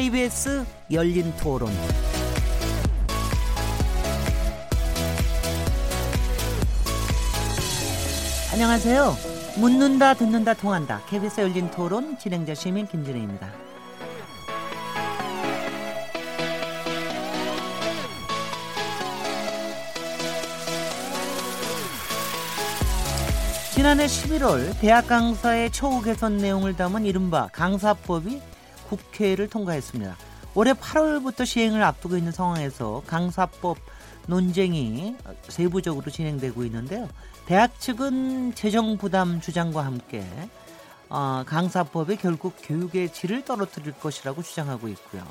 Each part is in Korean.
KBS 열린 토론. 안녕하세요. 묻는다, 듣는다, 통한다. KBS 열린 토론 진행자 시민 김진혜입니다. 지난해 11월 대학 강사의 처우 개선 내용을 담은 이른바 강사법이 국회를 통과했습니다. 올해 8월부터 시행을 앞두고 있는 상황에서 강사법 논쟁이 세부적으로 진행되고 있는데요. 대학 측은 재정 부담 주장과 함께 어, 강사법이 결국 교육의 질을 떨어뜨릴 것이라고 주장하고 있고요.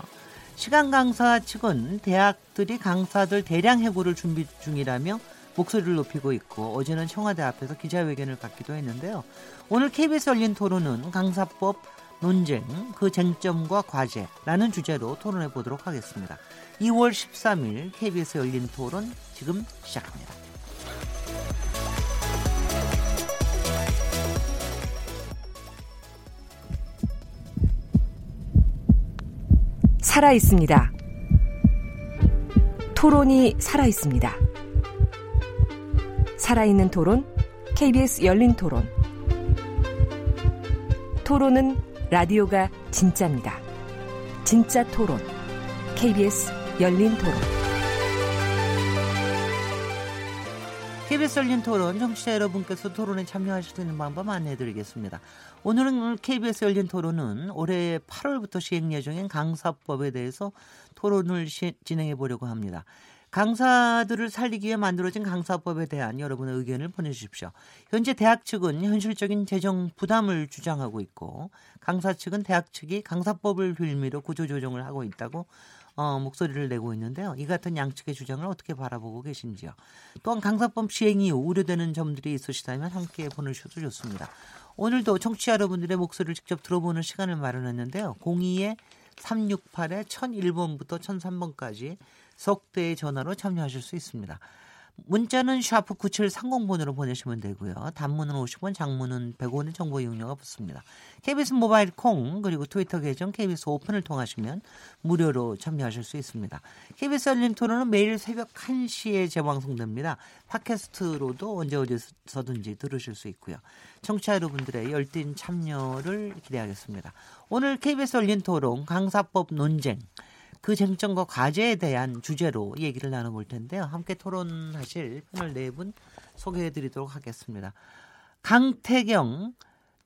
시간 강사 측은 대학들이 강사들 대량 해고를 준비 중이라며 목소리를 높이고 있고 어제는 청와대 앞에서 기자회견을 갖기도 했는데요. 오늘 KBS 열린 토론은 강사법 논쟁, 그 쟁점과 과제라는 주제로 토론해 보도록 하겠습니다. 2월 13일 KBS 열린 토론 지금 시작합니다. 살아 있습니다. 토론이 살아 있습니다. 살아있는 토론, KBS 열린 토론. 토론은 라디오가 진짜입니다. 진짜 토론, KBS 열린 토론. KBS 열린 토론, 청취자 여러분께서 토론에 참여하실 수 있는 방법 안내해 드리겠습니다. 오늘은 KBS 열린 토론은 올해 8월부터 시행 예정인 강사법에 대해서 토론을 시, 진행해 보려고 합니다. 강사들을 살리기 위해 만들어진 강사법에 대한 여러분의 의견을 보내주십시오. 현재 대학 측은 현실적인 재정 부담을 주장하고 있고 강사 측은 대학 측이 강사법을 빌미로 구조조정을 하고 있다고 어, 목소리를 내고 있는데요. 이 같은 양측의 주장을 어떻게 바라보고 계신지요. 또한 강사법 시행 이후 우려되는 점들이 있으시다면 함께 보내주셔도 좋습니다. 오늘도 청취자 여러분들의 목소리를 직접 들어보는 시간을 마련했는데요. 02에 368에 1001번부터 1003번까지 석대의 전화로 참여하실 수 있습니다. 문자는 샤프 9730번으로 보내시면 되고요. 단문은 50원, 장문은 100원의 정보 이용료가 붙습니다. KBS 모바일 콩 그리고 트위터 계정 KBS 오픈을 통하시면 무료로 참여하실 수 있습니다. KBS 열린 토론은 매일 새벽 1시에 재방송됩니다. 팟캐스트로도 언제 어디서든지 들으실 수 있고요. 청취자 여러분들의 열띤 참여를 기대하겠습니다. 오늘 KBS 열린 토론 강사법 논쟁 그 쟁점과 과제에 대한 주제로 얘기를 나눠볼 텐데요. 함께 토론하실 패널 네 분 소개해 드리도록 하겠습니다. 강태경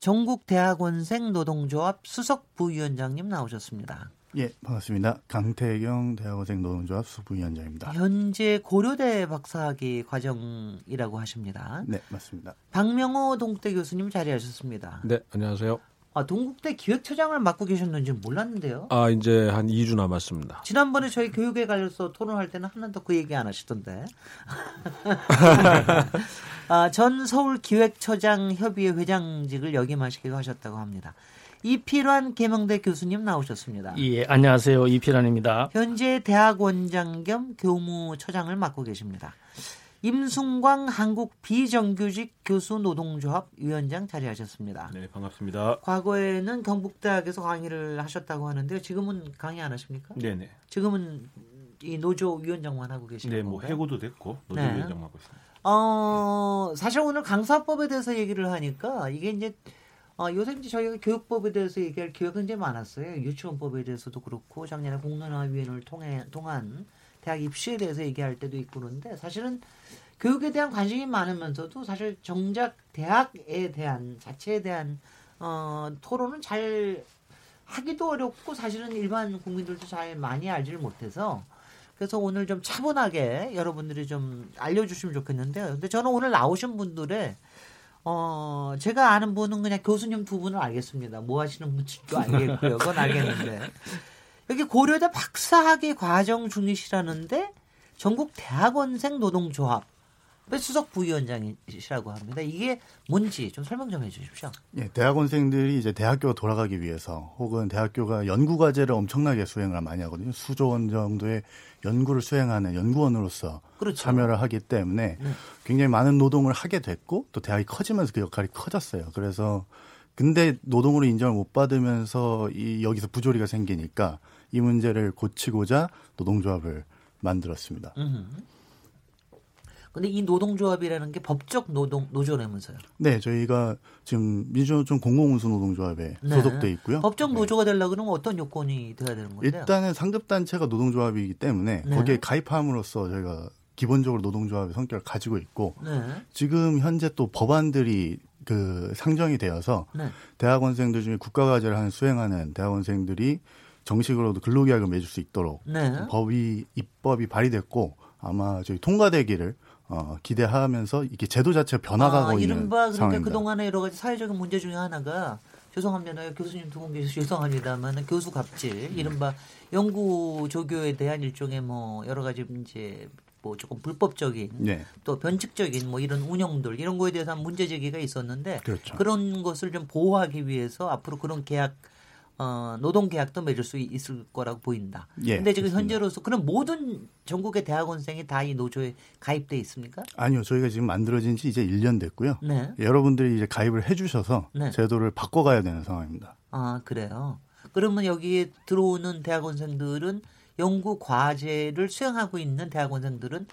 전국대학원생 노동조합 수석 부위원장님 나오셨습니다. 예, 반갑습니다. 강태경 대학원생 노동조합 수부위원장입니다. 현재 고려대 박사학위 과정이라고 하십니다. 네, 맞습니다. 박명호 동국대 교수님 자리하셨습니다. 네, 안녕하세요. 아, 동국대 기획처장을 맡고 계셨는지 몰랐는데요. 아, 이제 한 2주 남았습니다. 지난번에 저희 교육에 관련해서 토론할 때는 하나도 그 얘기 안 하시던데. 아, 전 서울 기획처장 협의회 회장직을 역임하시기로 하셨다고 합니다. 이필환 계명대 교수님 나오셨습니다. 예, 안녕하세요. 이필환입니다. 현재 대학원장 겸 교무처장을 맡고 계십니다. 임승광 한국 비정규직 교수 노동조합 위원장 자리하셨습니다. 네, 반갑습니다. 과거에는 경북대학에서 강의를 하셨다고 하는데요. 지금은 강의 안 하십니까? 네, 네. 지금은 이 노조 위원장만 하고 계시는 네, 뭐 건가요? 해고도 됐고 노조 네. 위원장 맡고 있습니다. 어, 사실 오늘 강사법에 대해서 얘기를 하니까 이게 이제 어, 요새 이제 저희가 교육법에 대해서 얘기할 기회가 굉장히 많았어요. 유치원법에 대해서도 그렇고 작년에 공론화위원회를 통해 통한 대학 입시에 대해서 얘기할 때도 있고 그런데 사실은 교육에 대한 관심이 많으면서도 사실 정작 대학에 대한 자체에 대한 어, 토론은 잘 하기도 어렵고 사실은 일반 국민들도 잘 많이 알지를 못해서 그래서 오늘 좀 차분하게 여러분들이 좀 알려주시면 좋겠는데요. 근데 저는 오늘 나오신 분들의 어 제가 아는 분은 그냥 교수님 두 분을 알겠습니다. 뭐 하시는 분인지도 알겠고요. 그건 알겠는데 여기 고려대 박사학위 과정 중이시라는데 전국 대학원생 노동조합 수석 부위원장이시라고 합니다. 이게 뭔지 좀 설명 좀 해주십시오. 예, 대학원생들이 이제 대학교 돌아가기 위해서 혹은 대학교가 연구 과제를 엄청나게 수행을 많이 하거든요. 수조 원 정도의 연구를 수행하는 연구원으로서 그렇죠. 참여를 하기 때문에 네. 굉장히 많은 노동을 하게 됐고 또 대학이 커지면서 그 역할이 커졌어요. 그래서 근데 노동으로 인정을 못 받으면서 이 여기서 부조리가 생기니까 이 문제를 고치고자 노동조합을 만들었습니다. 음. 근데 이 노동조합이라는 게 법적 노동 노조라면서요. 네, 저희가 지금 민주노총 공공운수 노동조합에 네. 소속돼 있고요. 법적 네. 노조가 되려고 그러면 어떤 요건이 돼야 되는 건데요? 일단은 상급 단체가 노동조합이기 때문에 네. 거기에 가입함으로써 저희가 기본적으로 노동조합의 성격을 가지고 있고 네. 지금 현재 또 법안들이 그 상정이 되어서 네. 대학원생들 중에 국가과제를 하는 수행하는 대학원생들이 정식으로도 근로계약을 맺을 수 있도록 네. 법이 입법이 발의됐고 아마 저희 통과되기를 어, 기대하면서 이게 제도 자체가 변화가고 아, 있는 이른바 그러니까 상황입니다. 그동안의 여러 가지 사회적인 문제 중에 하나가 죄송합니다. 교수님 두 분 계셔서 죄송합니다만 교수 갑질, 이른바 연구 조교에 대한 일종의 뭐 여러 가지 이제 뭐 조금 불법적인 네, 또 변칙적인 뭐 이런 운영들 이런 거에 대해서 문제 제기가 있었는데 그렇죠. 런 것을 좀 보호하기 위해서 앞으로 그런 계약 어, 노동 계약도 맺을 수 있을 거라고 보인다. 예, 근데 지금 그렇습니다. 현재로서 그럼 모든 전국의 대학원생이 다 이 노조에 가입돼 있습니까? 아니요, 저희가 지금 만들어진 지 이제 1년 됐고요. 네. 여러분들이 이제 가입을 해 주셔서 네. 제도를 바꿔 가야 되는 상황입니다. 아, 그래요. 그러면 여기에 들어오는 대학원생들은 연구 과제를 수행하고 있는 대학원생들은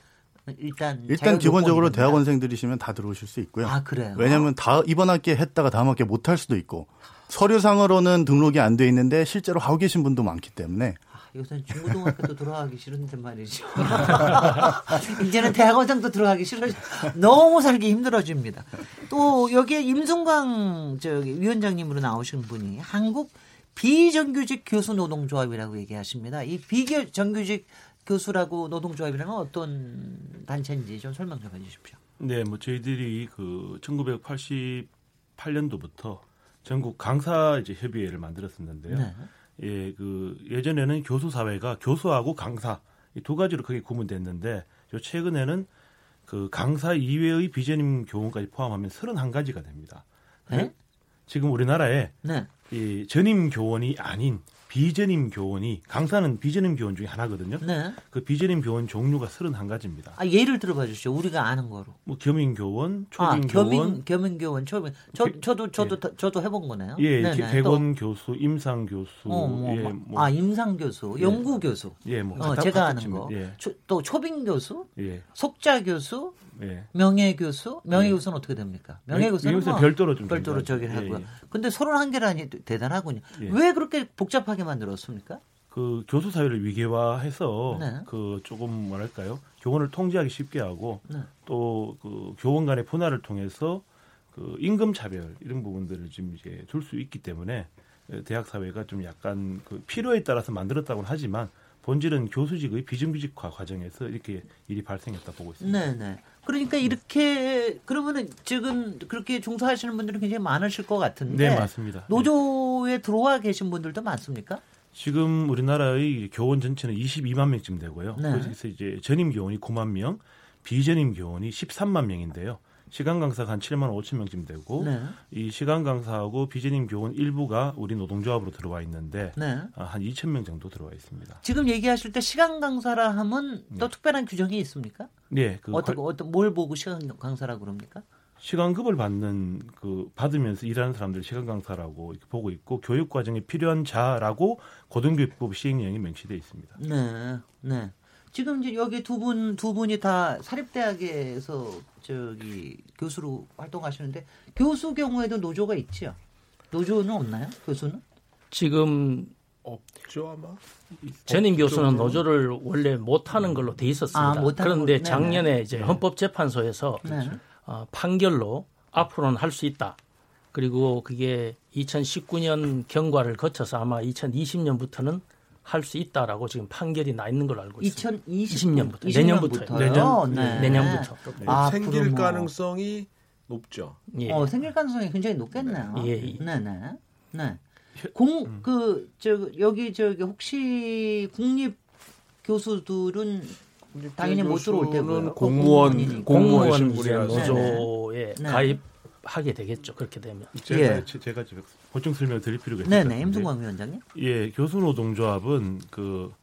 일단 일단 기본적으로. 대학원생들이시면 다 들어오실 수 있고요. 아, 그래요. 왜냐하면 다 이번 학기에 했다가 다음 학기에 못 할 수도 있고 서류상으로는 등록이 안 돼 있는데 실제로 하고 계신 분도 많기 때문에 아, 요새는 중고등학교도 들어가기 싫은데 말이죠. 이제는 대학원생도 들어가기 싫어. 너무 살기 힘들어집니다. 또 여기에 임승광 저기 위원장님으로 나오신 분이 한국 비정규직 교수 노동조합이라고 얘기하십니다. 이 비정규직 교수라고 노동조합이라는 어떤 단체인지 좀 설명 좀 해주십시오. 네, 뭐 저희들이 그 1988년도부터 전국 강사 이제 협의회를 만들었었는데요. 네. 예, 그 예전에는 교수 사회가 교수하고 강사 이 두 가지로 크게 구분됐는데 요 최근에는 그 강사 이외의 비전임 교원까지 포함하면 31가지가 됩니다. 네? 지금 우리나라에 네. 이 전임 교원이 아닌 비전임 교원이 강사는 비전임 교원 중에 하나거든요. 네. 그 비전임 교원 종류가 31가지입니다. 아, 예를 들어봐 주시죠. 우리가 아는 거로. 뭐 겸임 교원, 아, 초빙 교원, 겸임, 교원, 초빙. 저, 기- 저도, 저도, 저도 해본 거네요. 예, 네네. 백원 교수, 임상 교수, 또, 어, 뭐, 예, 뭐, 뭐, 아, 임상 교수, 예. 연구 교수. 예, 뭐 어, 제가 아는 거. 예, 초- 또 초빙 교수, 예, 속자 교수, 예. 명예 교수. 명예 교수는 어떻게 됩니까? 명예 교수는 뭐 별도로 좀 별도로. 저기를 하고요. 예, 예. 근데 31개라니 대단하군요. 예. 왜 그렇게 복잡하게 만들었습니까? 그 교수 사회를 위계화해서 네. 그 조금 뭐랄까요 교원을 통제하기 쉽게 하고 네. 또그 교원 간의 분할을 통해서 그 임금 차별 이런 부분들을 지금 이제 둘수 있기 때문에 대학 사회가 좀 약간 그 필요에 따라서 만들었다고는 하지만 본질은 교수직의 비정규직화 과정에서 이렇게 일이 발생했다 보고 있습니다. 네, 네. 그러니까 이렇게 그러면은 지금 그렇게 종사하시는 분들이 굉장히 많으실 것 같은데 네, 맞습니다. 네. 노조에 들어와 계신 분들도 많습니까? 지금 우리나라의 교원 전체는 22만 명쯤 되고요. 네. 그래서 이제 전임 교원이 9만 명, 비전임 교원이 13만 명인데요. 시간 강사가 한 7만 5천 명쯤 되고 네. 이 시간 강사하고 비전임 교원 일부가 우리 노동조합으로 들어와 있는데 네. 아, 한 2천 명 정도 들어와 있습니다. 지금 얘기하실 때 시간 강사라 하면 또 네. 특별한 규정이 있습니까? 네, 그 어떤 관- 어떤 뭘 보고 시간 강사라고 그럽니까? 시간급을 받는 그 받으면서 일하는 사람들 시간 강사라고 이렇게 보고 있고 교육 과정에 필요한 자라고 고등교육법 시행령이 명시되어 있습니다. 네, 네. 지금 이제 여기 두 분 두 분이 다 사립대학에서 저기 교수로 활동하시는데 교수 경우에도 노조가 있지요. 노조는 없나요? 교수는? 지금 없죠 아마. 전임 교수는 노조를 원래 못 하는 걸로 돼 있었습니다. 아, 못하는 그런데 걸로. 작년에 네네. 이제 헌법재판소에서 네. 어, 판결로 앞으로는 할 수 있다. 그리고 그게 2019년 경과를 거쳐서 아마 2020년부터는 할 수 있다라고 지금 판결이 나 있는 걸로 알고 있습니다. 2020년 20년부터. 내년부터요. 내년 내년, 내년부터. 아, 생길 앞으로 뭐. 가능성이 높죠. 예. 어, 생길 가능성이 굉장히 높겠네요. 예, 예. 네, 네. 네. 공, 그, 저, 여기, 저기, 혹시 국립 교수들은 당연히 못 들어올. 교수는 공무원. 공무원 신분이라서. 노조에 네. 가입 하게 되겠죠. 그렇게 되면. 제가 예. 제- 제가 지금 보충 설명 드릴 필요가 것 네네. 임승광 위원장님. 예, 교수노동조합은 그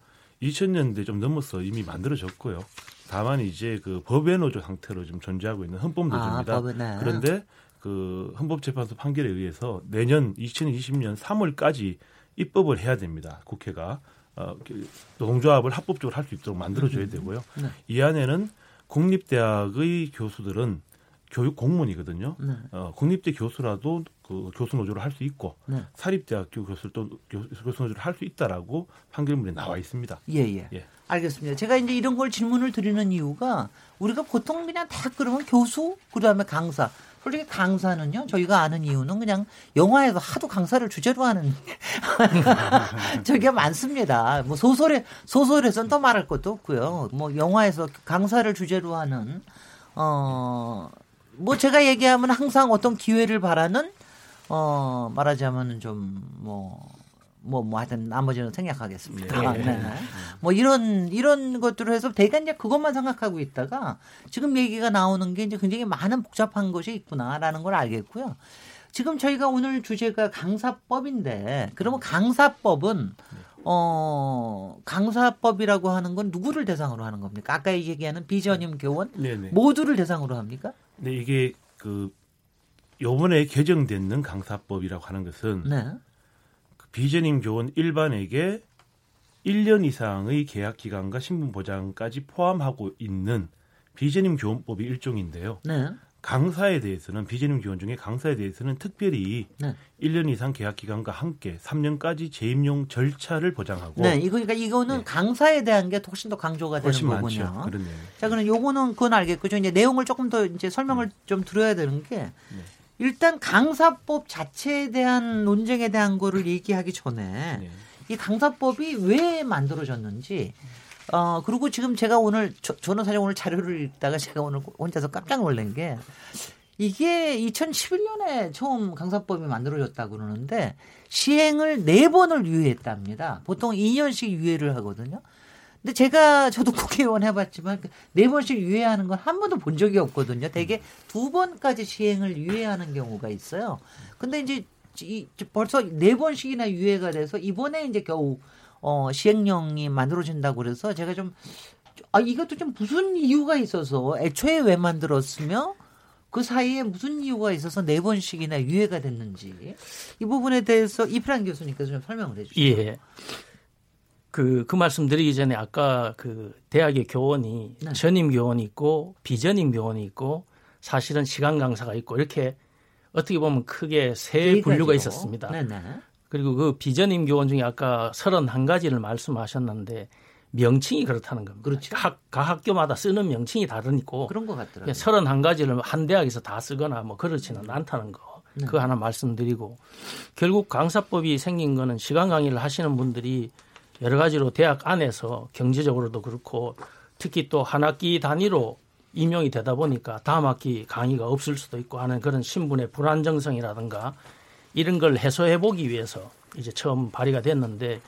2000년대 좀 넘어서 이미 만들어졌고요. 다만 이제 그 법외 노조 상태로 좀 존재하고 있는 헌법 노조입니다. 아, 네. 그런데 그 헌법재판소 판결에 의해서 내년 2020년 3월까지 입법을 해야 됩니다. 국회가 어, 그 노동조합을 합법적으로 할 수 있도록 만들어줘야 되고요. 네. 이 안에는 국립대학의 교수들은 교육 공무원이거든요. 네. 어, 국립대 교수라도 그 교수 노조를 할 수 있고 네. 사립대학교 교수도 교- 교수 노조를 할 수 있다라고 판결문에 나와 있습니다. 예, 예. 예. 알겠습니다. 제가 이제 이런 걸 질문을 드리는 이유가 우리가 보통 그냥 다 그러면 교수, 그 다음에 강사. 솔직히 강사는요, 저희가 아는 이유는 그냥 영화에서 하도 강사를 주제로 하는 저게 많습니다. 뭐 소설에, 소설에서는 더 말할 것도 없고요. 뭐 영화에서 강사를 주제로 하는, 어, 뭐 제가 얘기하면 항상 어떤 기회를 바라는, 어, 말하자면 좀, 뭐, 뭐, 뭐 하여튼 나머지는 생략하겠습니다. 예. 네. 뭐 이런, 이런 것들을 해서 대개 이제 그것만 생각하고 있다가 지금 얘기가 나오는 게 이제 굉장히 많은 복잡한 것이 있구나라는 걸 알겠고요. 지금 저희가 오늘 주제가 강사법인데 그러면 강사법은 어 강사법이라고 하는 건 누구를 대상으로 하는 겁니까? 아까 얘기하는 비전임 교원 네네. 모두를 대상으로 합니까? 네, 이게 그 요번에 개정되는 강사법이라고 하는 것은 네. 그 비전임 교원 일반에게 1년 이상의 계약 기간과 신분 보장까지 포함하고 있는 비전임 교원법이 일종인데요. 네. 강사에 대해서는 비전임 교원 중에 강사에 대해서는 특별히 네. 1년 이상 계약 기간과 함께 3년까지 재임용 절차를 보장하고 네, 이거 그러니까 이거는 네. 강사에 대한 게 훨씬 더 강조가 되는 훨씬 거군요. 많죠. 그렇네요. 자, 그럼 요거는 그건 알겠고, 저 이제 내용을 조금 더 이제 설명을 네. 좀 드려야 되는 게, 일단 강사법 자체에 대한 논쟁에 대한 거를 얘기하기 전에, 네. 이 강사법이 왜 만들어졌는지, 어, 그리고 지금 제가 오늘, 저, 저는 사실 오늘 자료를 읽다가 제가 오늘 혼자서 깜짝 놀란 게, 이게 2011년에 처음 강사법이 만들어졌다고 그러는데, 시행을 네 번을 유예했답니다. 보통 2년씩 유예를 하거든요. 근데 제가 저도 국회의원 해봤지만 그네 번씩 유예하는 건 한 번도 본 적이 없거든요. 대개 두 번까지 시행을 유예하는 경우가 있어요. 근데 이제 이- 벌써 네 번씩이나 유예가 돼서 이번에 이제 겨우 어, 시행령이 만들어진다고 그래서 제가 좀 아, 이것도 좀 무슨 이유가 있어서 애초에 왜 만들었으며 그 사이에 무슨 이유가 있어서 네 번씩이나 유예가 됐는지 이 부분에 대해서 이프란 교수님께서 좀 설명을 해 주시죠. 예. 그, 그 말씀 드리기 전에 아까 그 대학의 교원이 네. 전임 교원이 있고 비전임 교원이 있고 사실은 시간 강사가 있고 이렇게 어떻게 보면 크게 세네 분류가. 있었습니다. 네네. 그리고 그 비전임 교원 중에 아까 31가지를 말씀하셨는데 명칭이 그렇다는 겁니다. 그렇죠. 각, 각 학교마다 쓰는 명칭이 다르니까 그런 것 같더라고요. 31가지를 한 대학에서 다 쓰거나 뭐 그렇지는 않다는 거. 네. 그거 하나 말씀드리고 결국 강사법이 생긴 거는 시간 강의를 하시는 분들이 여러 가지로 대학 안에서 경제적으로도 그렇고 특히 또 한 학기 단위로 임용이 되다 보니까 다음 학기 강의가 없을 수도 있고 하는 그런 신분의 불안정성이라든가 이런 걸 해소해 보기 위해서 이제 처음 발의가 됐는데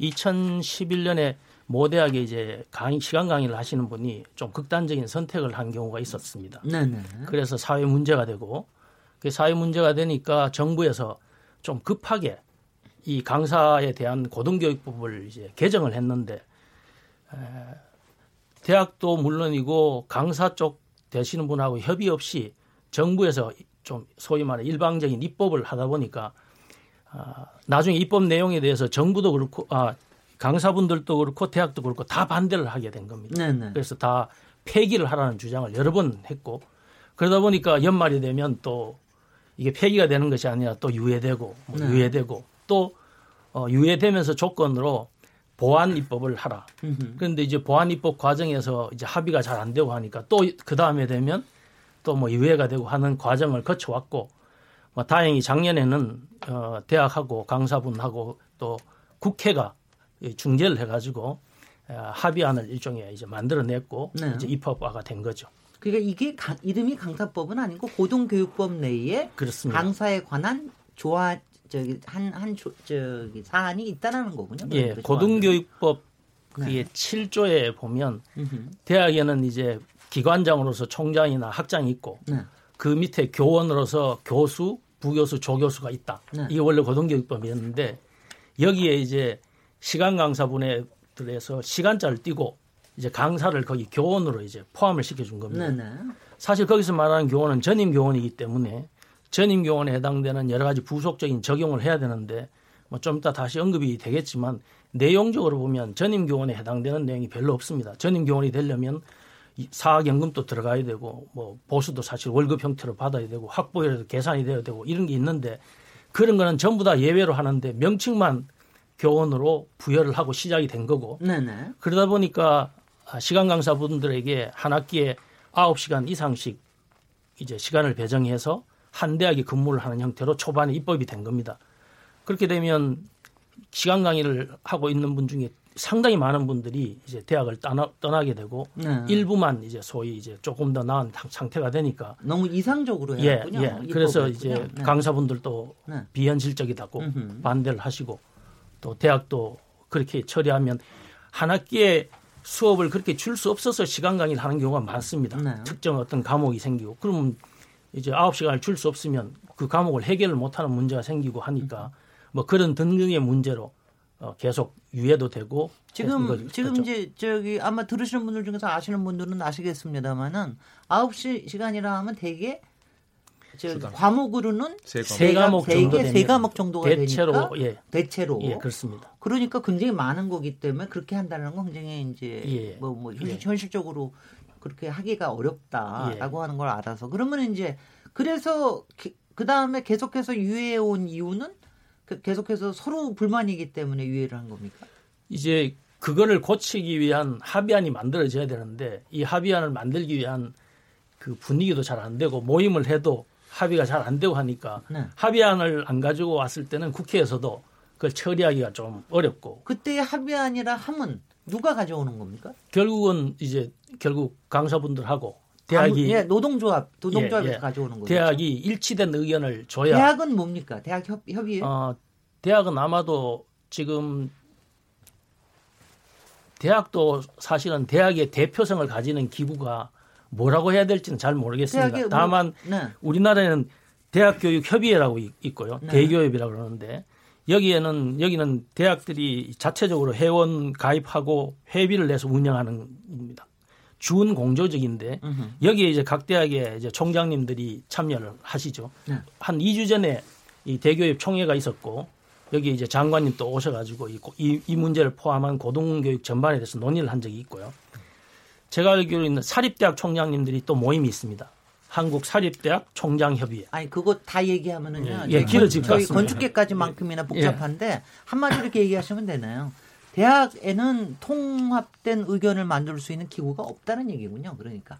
2011년에 모 대학에 이제 강의 시간 강의를 하시는 분이 좀 극단적인 선택을 한 경우가 있었습니다. 네네. 그래서 사회 문제가 되고 그 사회 문제가 되니까 정부에서 좀 급하게 이 강사에 대한 고등교육법을 이제 개정을 했는데 에, 대학도 물론이고 강사 쪽 되시는 분하고 협의 없이 정부에서 좀 소위 말해 일방적인 입법을 하다 보니까 아, 나중에 입법 내용에 대해서 정부도 그렇고 아, 강사분들도 그렇고 대학도 그렇고 다 반대를 하게 된 겁니다. 네네. 그래서 다 폐기를 하라는 주장을 여러 번 했고 그러다 보니까 연말이 되면 또 이게 폐기가 되는 것이 아니라 또 유예되고 뭐 네. 유예되고 또 어, 유예되면서 조건으로 보안 입법을 하라. 음흠. 그런데 이제 보안 입법 과정에서 이제 합의가 잘 안 되고 하니까 또 그 다음에 되면 또 뭐 유예가 되고 하는 과정을 거쳐왔고 뭐 다행히 작년에는 어, 대학하고 강사분하고 또 국회가 이 중재를 해가지고 어, 합의안을 일종의 이제 만들어냈고 네. 이제 입법화가 된 거죠. 그러니까 이게 가- 이름이 강사법은 아니고 고등교육법 내에 그렇습니다. 강사에 관한 조화 저기 한한 저기 사안이 있다라는 거군요. 예, 고등교육법 네. 그게 7조에 보면 음흠. 대학에는 이제 기관장으로서 총장이나 학장이 있고 네. 그 밑에 교원으로서 교수, 부교수, 조교수가 있다. 네. 이게 원래 고등교육법이었는데 여기에 이제 시간 강사분들에서 시간자를 띄고 이제 강사를 거기 교원으로 이제 포함을 시켜준 겁니다. 네네. 사실 거기서 말하는 교원은 전임 교원이기 때문에 전임 교원에 해당되는 여러 가지 부속적인 적용을 해야 되는데 뭐 좀 이따 다시 언급이 되겠지만 내용적으로 보면 전임 교원에 해당되는 내용이 별로 없습니다. 전임 교원이 되려면 이 사학연금도 들어가야 되고 뭐 보수도 사실 월급 형태로 받아야 되고 학부에서 계산이 돼야 되고 이런 게 있는데 그런 거는 전부 다 예외로 하는데 명칭만 교원으로 부여를 하고 시작이 된 거고 네네. 그러다 보니까 아, 시간 강사분들에게 한 학기에 9시간 이상씩 이제 시간을 배정해서 한 대학에 근무를 하는 형태로 초반에 입법이 된 겁니다. 그렇게 되면 시간 강의를 하고 있는 분 중에 상당히 많은 분들이 이제 대학을 떠나, 떠나게 되고 네. 일부만 이제 소위 이제 조금 더 나은 상- 상태가 되니까 너무 이상적으로 예. 예. 그래서. 이제 네. 강사분들도 네. 비현실적이다고 음흠. 반대를 하시고 또 대학도 그렇게 처리하면 한 학기에 수업을 그렇게 줄 수 없어서 시간 강의를 하는 경우가 많습니다. 네. 특정 어떤 과목이 생기고 그러면 이제 아홉 시간을 줄 수 없으면 그 과목을 해결을 못하는 문제가 생기고 하니까 뭐 그런 등등의 문제로 어, 계속 유예도 되고 지금. 지금 이제 저기 아마 들으시는 분들 중에서 아시는 분들은 아시겠습니다만은 9시 시간이라 하면 대개 저. 과목으로는 세 과목. 세 과목 세. 과목 정도가 대체로 되니까 예, 대체로 예 그렇습니다. 그러니까 굉장히 많은 거기 때문에 그렇게 한다는 건 굉장히 이제 예. 뭐, 뭐 현실, 예. 현실적으로 그렇게 하기가 어렵다라고 예. 하는 걸 알아서 그러면 이제 그래서 그 다음에 계속해서 유예해 온 이유는 그- 계속해서 서로 불만이기 때문에 유예를 한 겁니까? 이제 그거를 고치기 위한 합의안이 만들어져야 되는데 이 합의안을 만들기 위한 그 분위기도 잘 안 되고 모임을 해도 합의가 잘 안 되고 하니까 네. 합의안을 안 가지고 왔을 때는 국회에서도 그걸 처리하기가 좀 어렵고 그때 합의안이라 함은 누가 가져오는 겁니까? 결국은 이제 결국 강사분들하고 대학이 예, 노동조합 노동조합에서 예, 예. 가져오는 거죠. 대학이 일치된 의견을 줘야 대학은 뭡니까? 대학 협, 협의회? 어, 대학은 아마도 지금 대학도 사실은 대학의 대표성을 가지는 기구가 뭐라고 해야 될지는 잘 모르겠습니다. 뭐- 다만 네. 우리나라에는 대학교육협의회라고 이- 있고요. 네. 대교협이라고 그러는데 여기에는 여기는 대학들이 자체적으로 회원 가입하고 회비를 내서 운영하는 겁니다. 준 공조적인데. 여기에 이제 각 대학의 이제 총장님들이 참여를 하시죠. 네. 한 2주 전에 이 대교협 총회가 있었고 여기 이제 장관님 또 오셔가지고 이, 고- 이, 이 문제를 포함한 고등교육 전반에 대해서 논의를 한 적이 있고요. 제가 알기로는 사립대학 총장님들이 또 모임이 있습니다. 한국 사립대학 총장협의회. 아니 그거 다 얘기하면은요. 예, 저희 길어질 것 저희 같습니다. 예. 건축계까지만큼이나 복잡한데 한마디로 이렇게 얘기하시면 되나요? 대학에는 통합된 의견을 만들 수 있는 기구가 없다는 얘기군요. 그러니까.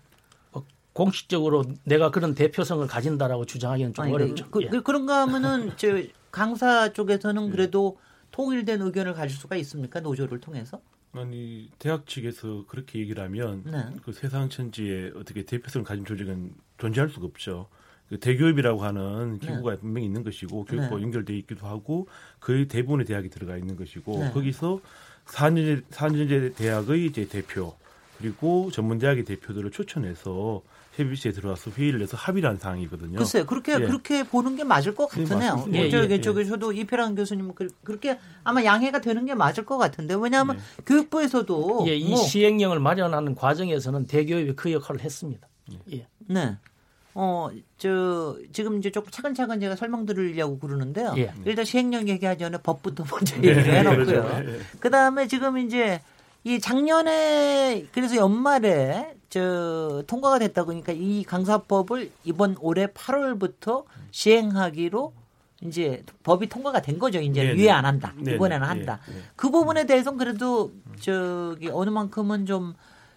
공식적으로 내가 그런 대표성을 가진다라고 주장하기는 좀 아니, 어렵죠. 그, 예. 그, 그런가 하면은 저 강사 쪽에서는 그래도 통일된 의견을 가질 수가 있습니까? 노조를 통해서? 아니 대학 측에서 그렇게 얘기를 하면 네. 그 세상 천지에 어떻게 대표성을 가진 조직은 존재할 수가 없죠. 그 대교협이라고 하는 기구가 분명히 있는 것이고 교육부와 네. 연결돼 있기도 하고 거의 대부분의 대학이 들어가 있는 것이고 네. 거기서 4년제 4년제 대학의 이제 대표 그리고 전문 대학의 대표들을 초청해서 협의체에 들어와서 회의를 해서 합의를 한 사항이거든요. 글쎄요. 그렇게 예. 그렇게 보는 게 맞을 것 예, 같으네요. 맞습니다. 예, 저기 예, 저기서도 이필환 교수님은 그- 그렇게 아마 양해가 되는 게 맞을 것 같은데 왜냐하면 교육부에서도 예, 이 뭐 시행령을 마련하는 과정에서는 대교협이 그 역할을 했습니다. 예. 네. 어, 저, 지금 이제 조금 차근차근 제가 설명드리려고 그러는데요. 예. 일단 시행령 얘기하기 전에 법부터 먼저 네, 얘기를 해놓고요. 그렇죠. 예. 그 다음에 지금 이제 이 작년에 그래서 연말에 저 통과가 됐다 보니까 이 강사법을 이번 올해 8월부터 시행하기로 이제 법이 통과가 된 거죠. 이제 네네. 유예 안 한다. 네네. 이번에는 예, 한다. 예. 그 부분에 대해서는 그래도 저기 어느 만큼은 좀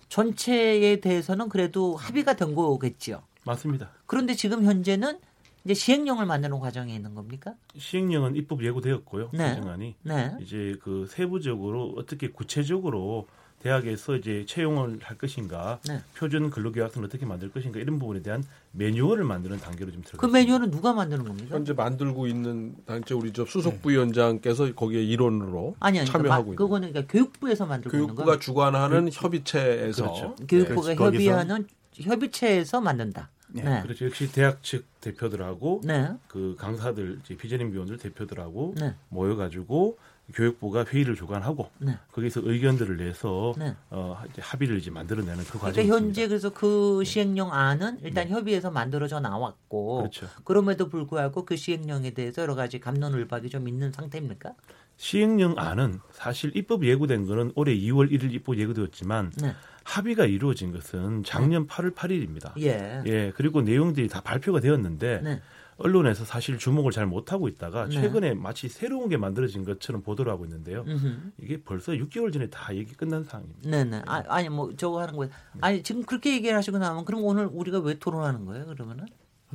전체에 대해서는 그래도 합의가 된 거겠지요. 맞습니다. 그런데 지금 현재는 이제 시행령을 만드는 과정에 있는 겁니까? 시행령은 입법 예고되었고요. 네. 개정안이 네. 이제 그 세부적으로 어떻게 구체적으로 대학에서 이제 채용을 할 것인가, 네. 표준 근로계약서는 어떻게 만들 것인가 이런 부분에 대한 매뉴얼을 만드는 단계로 지금 그 들어갔습니다. 매뉴얼은 누가 만드는 겁니까? 현재 만들고 있는 단체 우리 저 수석 부위원장께서 거기에 일원으로 아니 아니 그러니까 참여하고 마- 있는 그거는 그러니까 교육부에서 만들고 있는 교육부가 거. 주관하는 협의체에서 그렇죠. 교육부가 네, 협의하는 협의체에서 만든다. 네. 그렇죠. 역시 대학 측 대표들하고 네. 그 강사들, 이제 비전임 교원들 대표들하고 네. 모여가지고 교육부가 회의를 주관하고 네. 거기서 의견들을 내서 네. 어, 이제 합의를 이제 만들어내는 그 과정이 그러니까 현재 있습니다. 그래서 그 시행령 안은 일단 협의해서 만들어져 나왔고 그렇죠. 그럼에도 불구하고 그 시행령에 대해서 여러 가지 감론을박이 좀 있는 상태입니까? 시행령 안은 사실 입법 예고된 거는 올해 2월 1일 입법 예고되었지만 네. 합의가 이루어진 것은 작년 8월 8일입니다. 예. 예, 그리고 내용들이 다 발표가 되었는데 네. 언론에서 사실 주목을 잘 못하고 있다가 네. 최근에 마치 새로운 게 만들어진 것처럼 보도를 하고 있는데요. 음흠. 이게 벌써 6개월 전에 다 얘기 끝난 상황입니다. 네네. 아, 아니 뭐 저거 하는 거예요. 아니 지금 그렇게 얘기를 하시고 나면 그럼 오늘 우리가 왜 토론하는 거예요? 그러면은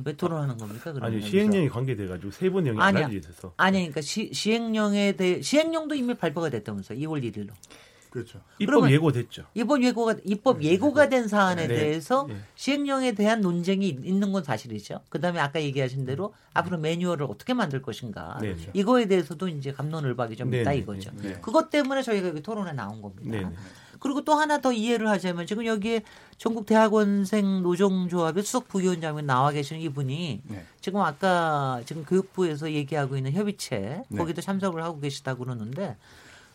왜 토론하는 겁니까? 아니? 시행령이 관계돼 가지고 세번 내용이 아니야. 알려져 있어서 아니 그러니까 시, 시행령에 대해 시행령도 이미 발표가 됐다면서 2월 1일로. 그렇죠. 입법 예고됐죠. 입법 예고가 입법 예고가 된 사안에 네. 대해서 네. 시행령에 대한 논쟁이 있는 건 사실이죠. 그다음에 아까 얘기하신 대로 앞으로 매뉴얼을 어떻게 만들 것인가 네, 네. 이거에 대해서도 이제 감론을박이 좀 네, 있다 네, 이거죠. 네, 네. 그것 때문에 저희가 여기 토론에 나온 겁니다. 네, 네. 그리고 또 하나 더 이해를 하자면 지금 여기에 전국 대학원생 노종조합의 수석 부위원장이 나와 계시는 이분이 네. 지금 아까 지금 교육부에서 얘기하고 있는 협의체 네. 거기도 참석을 하고 계시다고 그러는데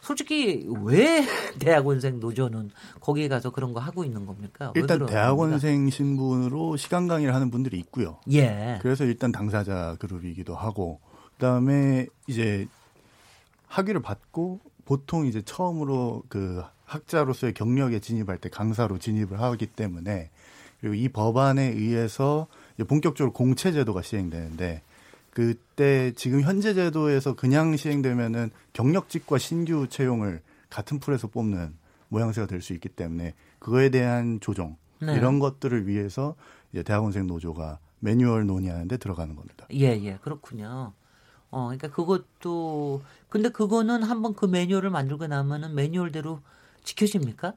솔직히 왜 대학원생 노조는 거기에 가서 그런 거 하고 있는 겁니까? 왜 일단 겁니까? 대학원생 신분으로 시간 강의를 하는 분들이 있고요. 예. 그래서 일단 당사자 그룹이기도 하고 그다음에 이제 학위를 받고 보통 이제 처음으로 그 학자로서의 경력에 진입할 때 강사로 진입을 하기 때문에 그리고 이 법안에 의해서 이제 본격적으로 공채 제도가 시행되는데 그때 지금 현재 제도에서 그냥 시행되면은 경력직과 신규 채용을 같은 풀에서 뽑는 모양새가 될 수 있기 때문에 그거에 대한 조정 네. 이런 것들을 위해서 이제 대학원생 노조가 매뉴얼 논의하는데 들어가는 겁니다. 예, 예. 그렇군요. 어, 그러니까 그것도 근데 그거는 한번 그 매뉴얼을 만들고 나면은 매뉴얼대로 지켜집니까?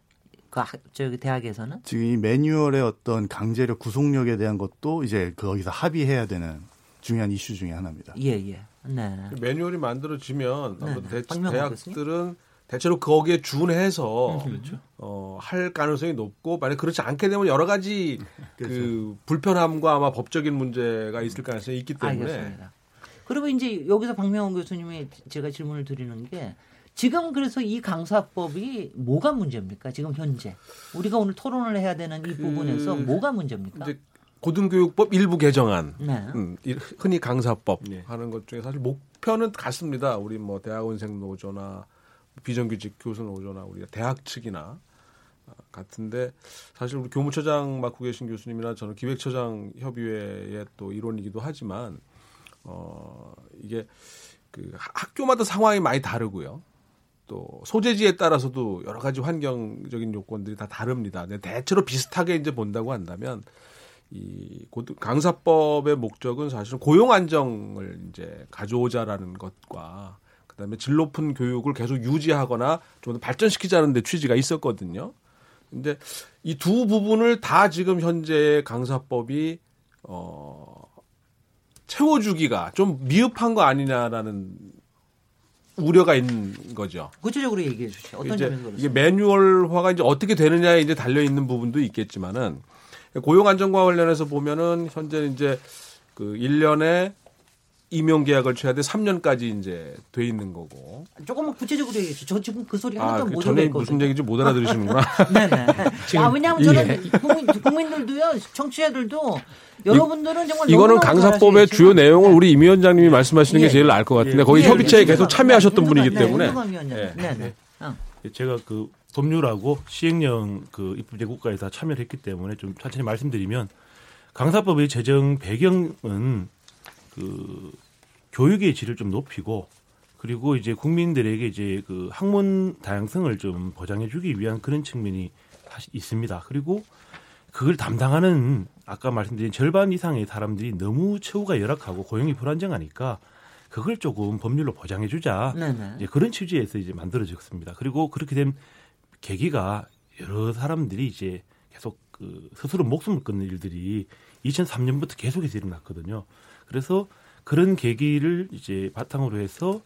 그 학- 저기 대학에서는? 지금 이 매뉴얼의 어떤 강제력 구속력에 대한 것도 이제 거기서 합의해야 되는 중요한 이슈 중에 하나입니다. 예, 예. 네. 매뉴얼이 만들어지면 네, 아무래도 대, 박명호 대학들은 대체로 거기에 준해서 그렇죠. 어, 할 가능성이 높고 만약 그렇지 않게 되면 여러 가지 그 그렇죠. 불편함과 아마 법적인 문제가 있을 가능성이 있기 때문에 알겠습니다. 그리고 이제 여기서 박명호 교수님이 제가 질문을 드리는 게 지금 그래서 이 강사법이 뭐가 문제입니까? 지금 현재 우리가 오늘 토론을 해야 되는 이그 부분에서 뭐가 문제입니까? 고등교육법 일부 개정안 네. 음, 이- 흔히 강사법 네. 하는 것 중에 사실 목표는 같습니다. 우리 뭐 대학원생 노조나 비정규직 교수 노조나 우리 대학 측이나 아, 같은데 사실 우리 교무처장 맡고 계신 교수님이나 저는 기획처장 협의회의 또 일원이기도 하지만 어 이게 그 하- 학교마다 상황이 많이 다르고요. 또 소재지에 따라서도 여러 가지 환경적인 요건들이 다 다릅니다. 근데 대체로 비슷하게 이제 본다고 한다면 이 강사법의 목적은 사실은 고용 안정을 이제 가져오자라는 것과 그다음에 질 높은 교육을 계속 유지하거나 좀 더 발전시키자는 데 취지가 있었거든요. 근데 이 두 부분을 다 지금 현재 강사법이 어 채워주기가 좀 미흡한 거 아니냐라는 우려가 있는 거죠. 구체적으로 얘기해 주시죠. 어떤 이제 이게? 매뉴얼화가 이제 어떻게 되느냐에 이제 달려 있는 부분도 있겠지만은 고용 안정과 관련해서 보면은 현재 이제 그 1년에 임용 계약을 쳐야 돼 3년까지 이제 돼 있는 거고. 조금만 구체적으로 얘기해 주시죠. 저 지금 그 소리 아, 하나도 그못 전에 들었거든요. 무슨 얘기인지 못 알아들으시는구나. 네네. 아, 왜냐하면 저는 국민, 국민 들도요, 청취자들도 여러분들은 정말 이거는 강사법의 주요 내용을 우리 임 위원장님이 말씀하시는 예. 게 제일 나을 것 같은데 예. 거기 예, 협의체에 계속 참여하셨던 네, 분이기 때문에 네. 예. 네네. 어. 제가 그 법률하고 시행령 그 입법 예고까지 다 참여를 했기 때문에 좀 천천히 말씀드리면 강사법의 제정 배경은 그 교육의 질을 좀 높이고 그리고 이제 국민들에게 이제 그 학문 다양성을 좀 보장해주기 위한 그런 측면이 사실 있습니다. 그리고 그걸 담당하는 아까 말씀드린 절반 이상의 사람들이 너무 처우가 열악하고 고용이 불안정하니까 그걸 조금 법률로 보장해주자. 네네. 이제 그런 취지에서 이제 만들어졌습니다. 그리고 그렇게 된 계기가 여러 사람들이 이제 계속 그 스스로 목숨을 끊는 일들이 2003년부터 계속해서 일어났거든요. 그래서 그런 계기를 이제 바탕으로 해서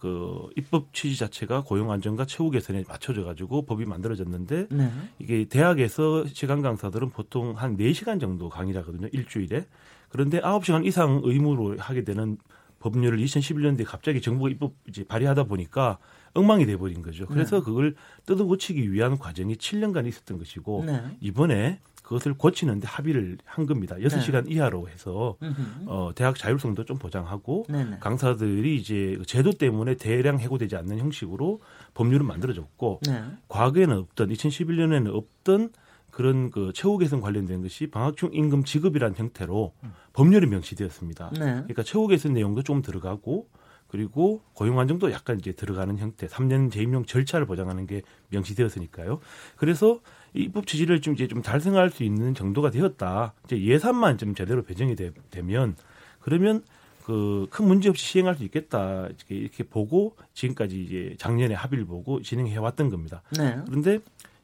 그 입법 취지 자체가 고용 안정과 처우 개선에 맞춰져 가지고 법이 만들어졌는데 네. 이게 대학에서 시간 강사들은 보통 한 4시간 정도 강의를 하거든요. 일주일에. 그런데 9시간 이상 의무로 하게 되는 법률을 2011년도에 갑자기 정부가 입법 이제 발의하다 보니까 엉망이 돼버린 거죠. 그래서 네. 그걸 뜯어고치기 위한 과정이 7년간 있었던 것이고 네. 이번에 그것을 고치는데 합의를 한 겁니다. 6시간 이하로 해서 음흠. 어, 대학 자율성도 좀 보장하고 네네. 강사들이 이제 그 제도 때문에 대량 해고되지 않는 형식으로 법률을 만들어졌고 네. 과거에는 없던 2011년에는 없던 그런 그 최후 개선 관련된 것이 방학중 임금 지급이라는 형태로 법률에 명시되었습니다. 네. 그러니까 최후 개선 내용도 좀 들어가고 그리고 고용 안정도 약간 이제 들어가는 형태, 3년 재임용 절차를 보장하는 게 명시되었으니까요. 그래서 이 입법 취지를 좀 이제 좀 달성할 수 있는 정도가 되었다. 이제 예산만 좀 제대로 배정이 되, 면 그러면 그 큰 문제 없이 시행할 수 있겠다 이렇게, 이렇게 보고 지금까지 이제 작년에 합의를 보고 진행해 왔던 겁니다. 네. 그런데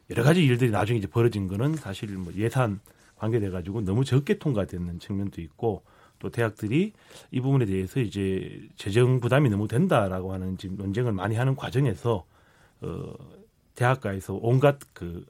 여러 가지 일들이 나중에 이제 벌어진 거는 사실 뭐 예산 관계돼 가지고 너무 적게 통과되는 측면도 있고 또 대학들이 이 부분에 대해서 이제 재정 부담이 너무 된다라고 하는 지금 논쟁을 많이 하는 과정에서 어 대학가에서 온갖 그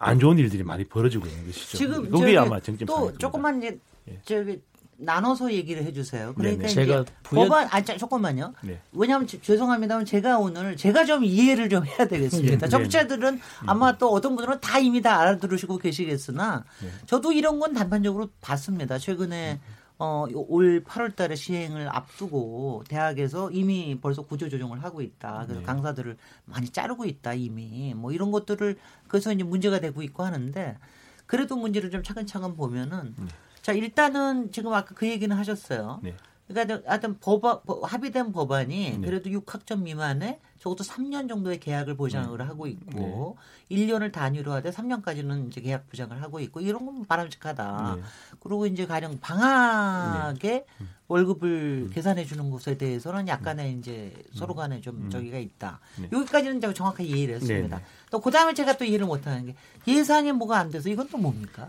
안 좋은 일들이 많이 벌어지고 있는 것이죠. 지금 그게 아마 정점 또 조금만 이제 예. 저기 나눠서 얘기를 해주세요. 그러니까 네네. 이제 제가 부연- 법안 아 자, 조금만요. 네. 왜냐하면 지- 죄송합니다만 제가 오늘 제가 좀 이해를 좀 해야 되겠습니다. 네. 청취자들은 아마 또 어떤 분들은 다 이미 다 알아들으시고 계시겠으나 네. 저도 이런 건 단편적으로 봤습니다. 최근에 어, 요올 8월 달에 시행을 앞두고 대학에서 이미 벌써 구조조정을 하고 있다. 그래서 네. 강사들을 많이 자르고 있다 이미. 뭐 이런 것들을 그래서 이제 문제가 되고 있고 하는데 그래도 문제를 좀 차근차근 보면은 자 일단은 지금 아까 그 얘기는 하셨어요. 네. 그러니까 하여튼 법안, 법- 합의된 법안이 네. 그래도 6학점 미만에 적어도 3년 정도의 계약을 보장을 네. 하고 있고 1년을 단위로 하되 3년까지는 이제 계약 보장을 하고 있고 이런 건 바람직하다. 네. 그리고 이제 가령 방학에 월급을 계산해 주는 것에 대해서는 약간의 이제 서로 간에 좀 저기가 있다. 네. 여기까지는 제가 정확하게 이해를 했습니다. 네, 네. 또 그다음에 제가 또 이해를 못 하는 게 예산이 뭐가 안 돼서 이건 또 뭡니까?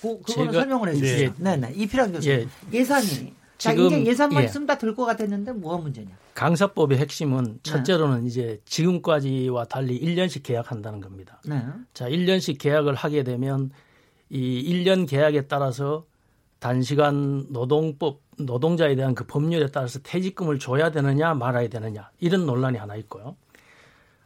그, 그거는 제가- 설명을 해 주시죠. 네, 네. 이필환 교수님. 예. 산이 자, 지금- 이제 예산만 예. 있으면 다될것 같았는데 뭐가 문제냐? 강사법의 네. 핵심은 첫째로는 이제 지금까지와 달리 1년씩 계약한다는 겁니다. 네. 자, 1년씩 계약을 하게 되면 이 1년 계약에 따라서 단시간 노동법 노동자에 대한 그 법률에 따라서 퇴직금을 줘야 되느냐 말아야 되느냐 이런 논란이 하나 있고요.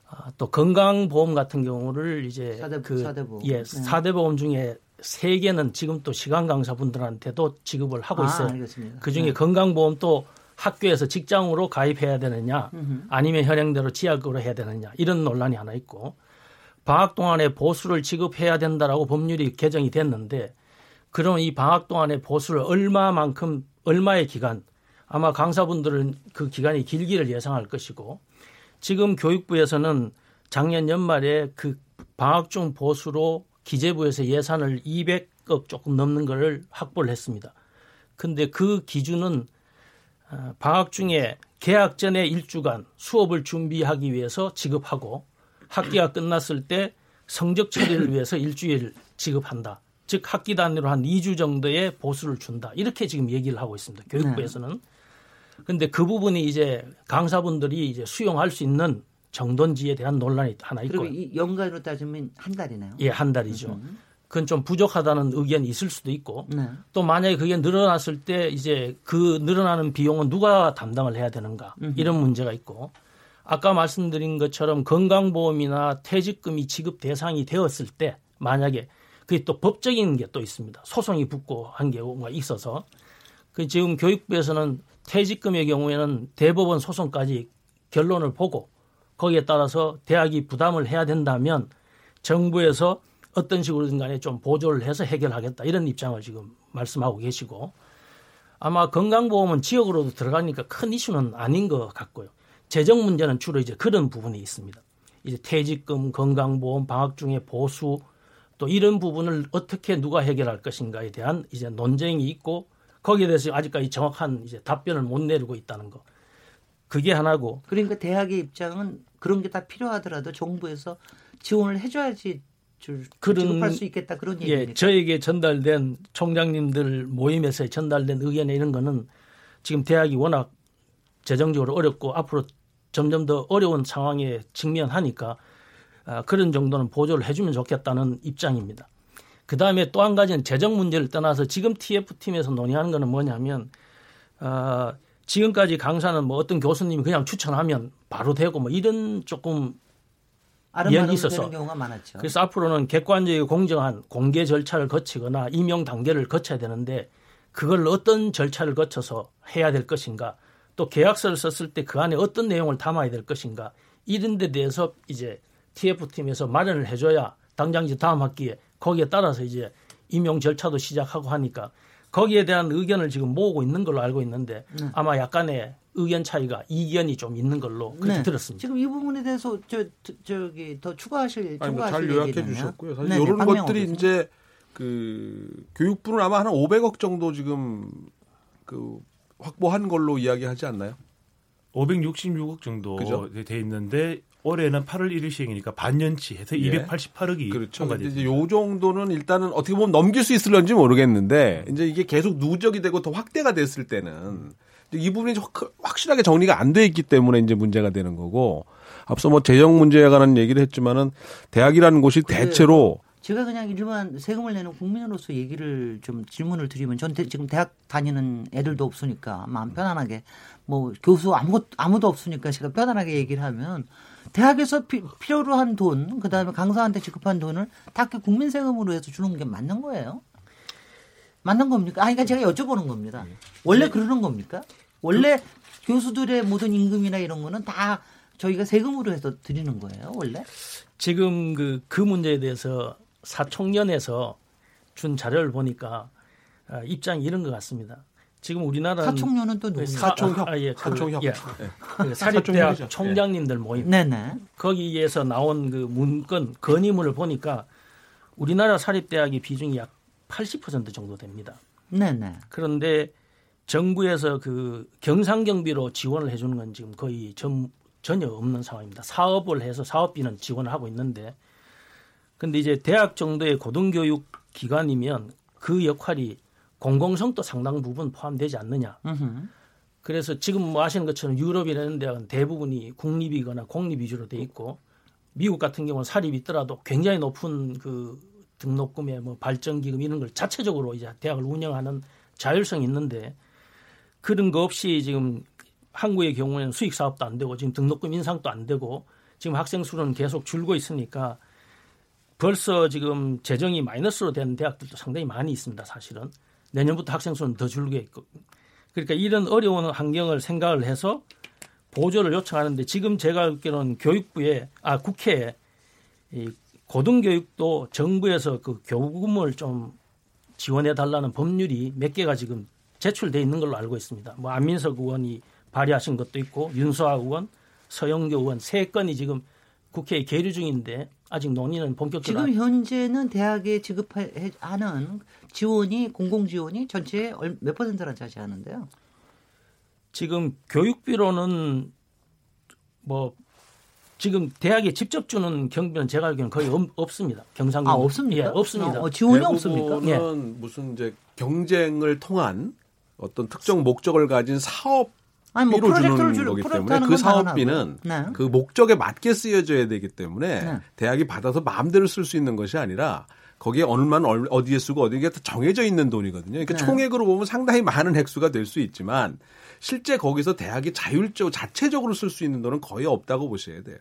아, 또 건강보험 같은 경우를 이제 사대- 그 사대보험. 예, 네. 사대 보험 중에 세 개는 지금 또 시간 강사분들한테도 지급을 하고 아, 있어요. 알겠습니다. 그 중에 네. 건강보험도 학교에서 직장으로 가입해야 되느냐 아니면 현행대로 지약으로 해야 되느냐 이런 논란이 하나 있고 방학 동안에 보수를 지급해야 된다라고 법률이 개정이 됐는데 그럼 이 방학 동안에 보수를 얼마만큼 얼마의 기간 아마 강사분들은 그 기간이 길기를 예상할 것이고 지금 교육부에서는 작년 연말에 그 방학 중 보수로 기재부에서 예산을 200억 조금 넘는 거를 확보를 했습니다. 근데 그 기준은 어, 방학 중에 개학 전에 일주간 수업을 준비하기 위해서 지급하고 학기가 끝났을 때 성적 처리를 위해서 일주일 지급한다. 즉 학기 단위로 한 2주 정도의 보수를 준다. 이렇게 지금 얘기를 하고 있습니다. 교육부에서는. 근데 그 부분이 이제 강사분들이 이제 수용할 수 있는 정도인지에 대한 논란이 하나 있고요. 이 연간으로 따지면 한 달이네요. 예, 한 달이죠. 그건 좀 부족하다는 의견이 있을 수도 있고 네. 또 만약에 그게 늘어났을 때 이제 그 늘어나는 비용은 누가 담당을 해야 되는가 이런 문제가 있고 아까 말씀드린 것처럼 건강보험이나 퇴직금이 지급 대상이 되었을 때 만약에 그게 또 법적인 게 또 있습니다. 소송이 붙고 한 경우가 있어서 그 지금 교육부에서는 퇴직금의 경우에는 대법원 소송까지 결론을 보고 거기에 따라서 대학이 부담을 해야 된다면 정부에서 어떤 식으로든 간에 좀 보조를 해서 해결하겠다 이런 입장을 지금 말씀하고 계시고 아마 건강보험은 지역으로도 들어가니까 큰 이슈는 아닌 것 같고요. 재정 문제는 주로 이제 그런 부분이 있습니다. 이제 퇴직금, 건강보험, 방학 중에 보수 또 이런 부분을 어떻게 누가 해결할 것인가에 대한 이제 논쟁이 있고 거기에 대해서 아직까지 정확한 이제 답변을 못 내리고 있다는 거. 그게 하나고 그러니까 대학의 입장은 그런 게 다 필요하더라도 정부에서 지원을 해줘야지 줄, 그런- 지급할 수 있겠다 그런 예, 얘기니까. 저에게 전달된 총장님들 모임에서 전달된 의견에 이런 거는 지금 대학이 워낙 재정적으로 어렵고 앞으로 점점 더 어려운 상황에 직면하니까 아, 그런 정도는 보조를 해주면 좋겠다는 입장입니다. 그 다음에 또 한 가지는 재정 문제를 떠나서 지금 TF팀에서 논의하는 거는 뭐냐면 아, 지금까지 강사는 뭐 어떤 교수님이 그냥 추천하면 바로 되고 뭐 이런 조금 이야기 있어서 경우가 많았죠. 그래서 앞으로는 객관적이고 공정한 공개 절차를 거치거나 임용 단계를 거쳐야 되는데 그걸 어떤 절차를 거쳐서 해야 될 것인가 또 계약서를 썼을 때 그 안에 어떤 내용을 담아야 될 것인가 이런 데 대해서 이제 TF팀에서 마련을 해줘야 당장 이제 다음 학기에 거기에 따라서 이제 임용 절차도 시작하고 하니까 거기에 대한 의견을 지금 모으고 있는 걸로 알고 있는데 네. 아마 약간의 의견 차이가 이견이 좀 있는 걸로 그렇게 네. 들었습니다. 지금 이 부분에 대해서 저, 저 기 더 추가하실 아니, 뭐 잘 요약해 주셨고요. 사실 네 이런 것들이 어디서? 이제 그 교육부는 아마 한 500억 정도 지금 그 확보한 걸로 이야기하지 않나요? 566억 정도 그죠? 돼 있는데 올해는 8월 1일 시행이니까 반년치 해서 예. 288억이 그렇죠. 이제 요 정도는 일단은 어떻게 보면 넘길 수 있을런지 모르겠는데 이제 이게 계속 누적이 되고 더 확대가 됐을 때는 이 부분이 확실하게 정리가 안 돼 있기 때문에 이제 문제가 되는 거고 앞서 뭐 재정 문제에 관한 얘기를 했지만은 대학이라는 곳이 대체로 제가 그냥 일반 세금을 내는 국민으로서 얘기를 좀 질문을 드리면 전 지금 대학 다니는 애들도 없으니까 마음 편안하게 뭐 교수 아무 아무도 없으니까 제가 편안하게 얘기를 하면 대학에서 피, 필요로 한 돈, 그 다음에 강사한테 지급한 돈을 다그 국민 세금으로 해서 주는 게 맞는 거예요? 맞는 겁니까? 아, 그러니까 제가 여쭤보는 겁니다. 원래 그러는 겁니까? 원래 그, 교수들의 모든 임금이나 이런 거는 다 저희가 세금으로 해서 드리는 거예요, 원래? 지금 그, 그 문제에 대해서 사총련에서 준 자료를 보니까 아, 입장이 이런 것 같습니다. 지금 우리나라 사총련은 또 누구예요? 사총협. 아, 예, 그, 사총협. 예. 네. 그 사립대학 총장님들 모임. 네네. 거기에서 나온 그 문건 건의문을 보니까 우리나라 사립대학의 비중이 약 80% 정도 됩니다. 네네. 그런데 정부에서 그 경상경비로 지원을 해주는 건 지금 거의 전, 전혀 없는 상황입니다. 사업을 해서 사업비는 지원을 하고 있는데 근데 이제 대학 정도의 고등교육 기관이면 그 역할이 공공성도 상당 부분 포함되지 않느냐. 으흠. 그래서 지금 뭐 아시는 것처럼 유럽이라는 데는 대부분이 국립이거나 공립 위주로 돼 있고 미국 같은 경우는 사립이 있더라도 굉장히 높은 그 등록금에 뭐 발전기금 이런 걸 자체적으로 이제 대학을 운영하는 자율성이 있는데 그런 거 없이 지금 한국의 경우에는 수익 사업도 안 되고 지금 등록금 인상도 안 되고 지금 학생 수는 계속 줄고 있으니까 벌써 지금 재정이 마이너스로 된 대학들도 상당히 많이 있습니다. 사실은 내년부터 학생 수는 더 줄게 있고 그러니까 이런 어려운 환경을 생각을 해서 보조를 요청하는데 지금 제가 알기로는 교육부에 아 국회에 이 고등교육도 정부에서 그 교부금을 좀 지원해 달라는 법률이 몇 개가 지금 제출돼 있는 걸로 알고 있습니다. 뭐 안민석 의원이 발의하신 것도 있고 윤소아 의원, 서영교 의원 세 건이 지금 국회에 계류 중인데 아직 논의는 본격적으로 지금 현재는 대학에 지급하는 지원이 공공 지원이 전체의 몇 퍼센트나 차지하는데요? 지금 교육비로는 뭐 지금 대학에 직접 주는 경비는 제가 알기로는 거의 없, 습니다 경상도 아 없습니까? 예, 없습니다. 어, 지원이 없습니까? 예. 무슨 이제 경쟁을 통한 어떤 특정 목적을 가진 사업 아니, 뭐 프로젝트를 주는 거기 때문에 그 사업비는 네. 그 목적에 맞게 쓰여져야 되기 때문에 네. 대학이 받아서 마음대로 쓸 수 있는 것이 아니라 거기에 얼마만 어디에 쓰고 어디에 정해져 있는 돈이거든요. 그러니까 네. 총액으로 보면 상당히 많은 액수가 될 수 있지만 실제 거기서 대학이 자율적 자체적으로 쓸 수 있는 돈은 거의 없다고 보셔야 돼요.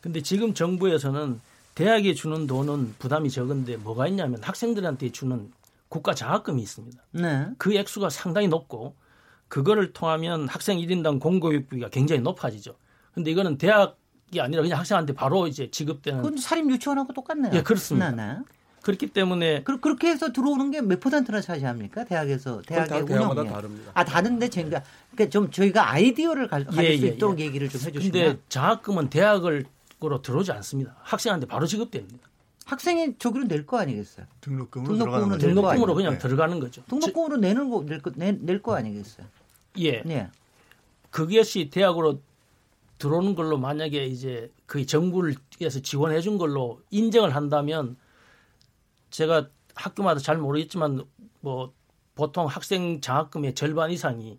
근데 지금 정부에서는 대학에 주는 돈은 부담이 적은데 뭐가 있냐면 학생들한테 주는 국가 장학금이 있습니다. 네. 그 액수가 상당히 높고 그거를 통하면 학생 1인당 공교육비가 굉장히 높아지죠. 근데 이거는 대학이 아니라 그냥 학생한테 바로 이제 지급되는. 그건 사립 유치원하고 똑같네요. 예, 그렇습니다. 네, 네. 그렇기 때문에 그, 렇게 해서 들어오는 게 몇 퍼센트나 차지합니까? 대학에서 대학의 운영이 다릅니다. 아 다른데 저희가 그러니까 좀 저희가 아이디어를 가, 질 예, 수 예, 있도록 예. 얘기를 좀 해주시면. 근데 장학금은 대학을로 들어오지 않습니다. 학생한테 바로 지급됩니다. 학생이 저기로 낼 거 아니겠어요? 등록금으로 등록금으로, 등록금으로 그냥 네. 들어가는 거죠. 등록금으로 내는 거낼거 아니겠어요? 예. 네. 그것이 대학으로 들어오는 걸로 만약에 이제 그 정부에서 지원해 준 걸로 인정을 한다면 제가 학교마다 잘 모르겠지만 뭐 보통 학생 장학금의 절반 이상이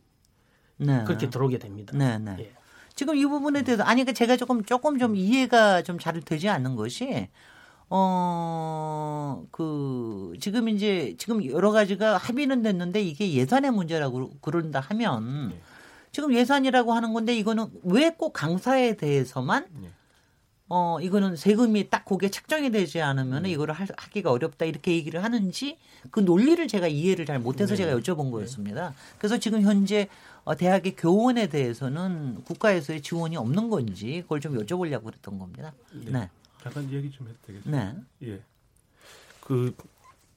네. 그렇게 들어오게 됩니다. 네, 네. 예. 지금 이 부분에 대해서 아니 그러니까 제가 조금 조금 좀 이해가 좀 잘 되지 않는 것이 어, 그, 지금 이제, 지금 여러 가지가 합의는 됐는데 이게 예산의 문제라고 그런다 하면 지금 예산이라고 하는 건데 이거는 왜 꼭 강사에 대해서만 네. 어 이거는 세금이 딱 거기에 책정이 되지 않으면 이거를 할- 하기가 어렵다 이렇게 얘기를 하는지 그 논리를 제가 이해를 잘 못해서 제가 여쭤본 거였습니다. 그래서 지금 현재 어, 대학의 교원에 대해서는 국가에서의 지원이 없는 건지 그걸 좀 여쭤보려고 그랬던 겁니다. 네, 잠깐 얘기 좀 해도 되겠습니다. 네. 예. 그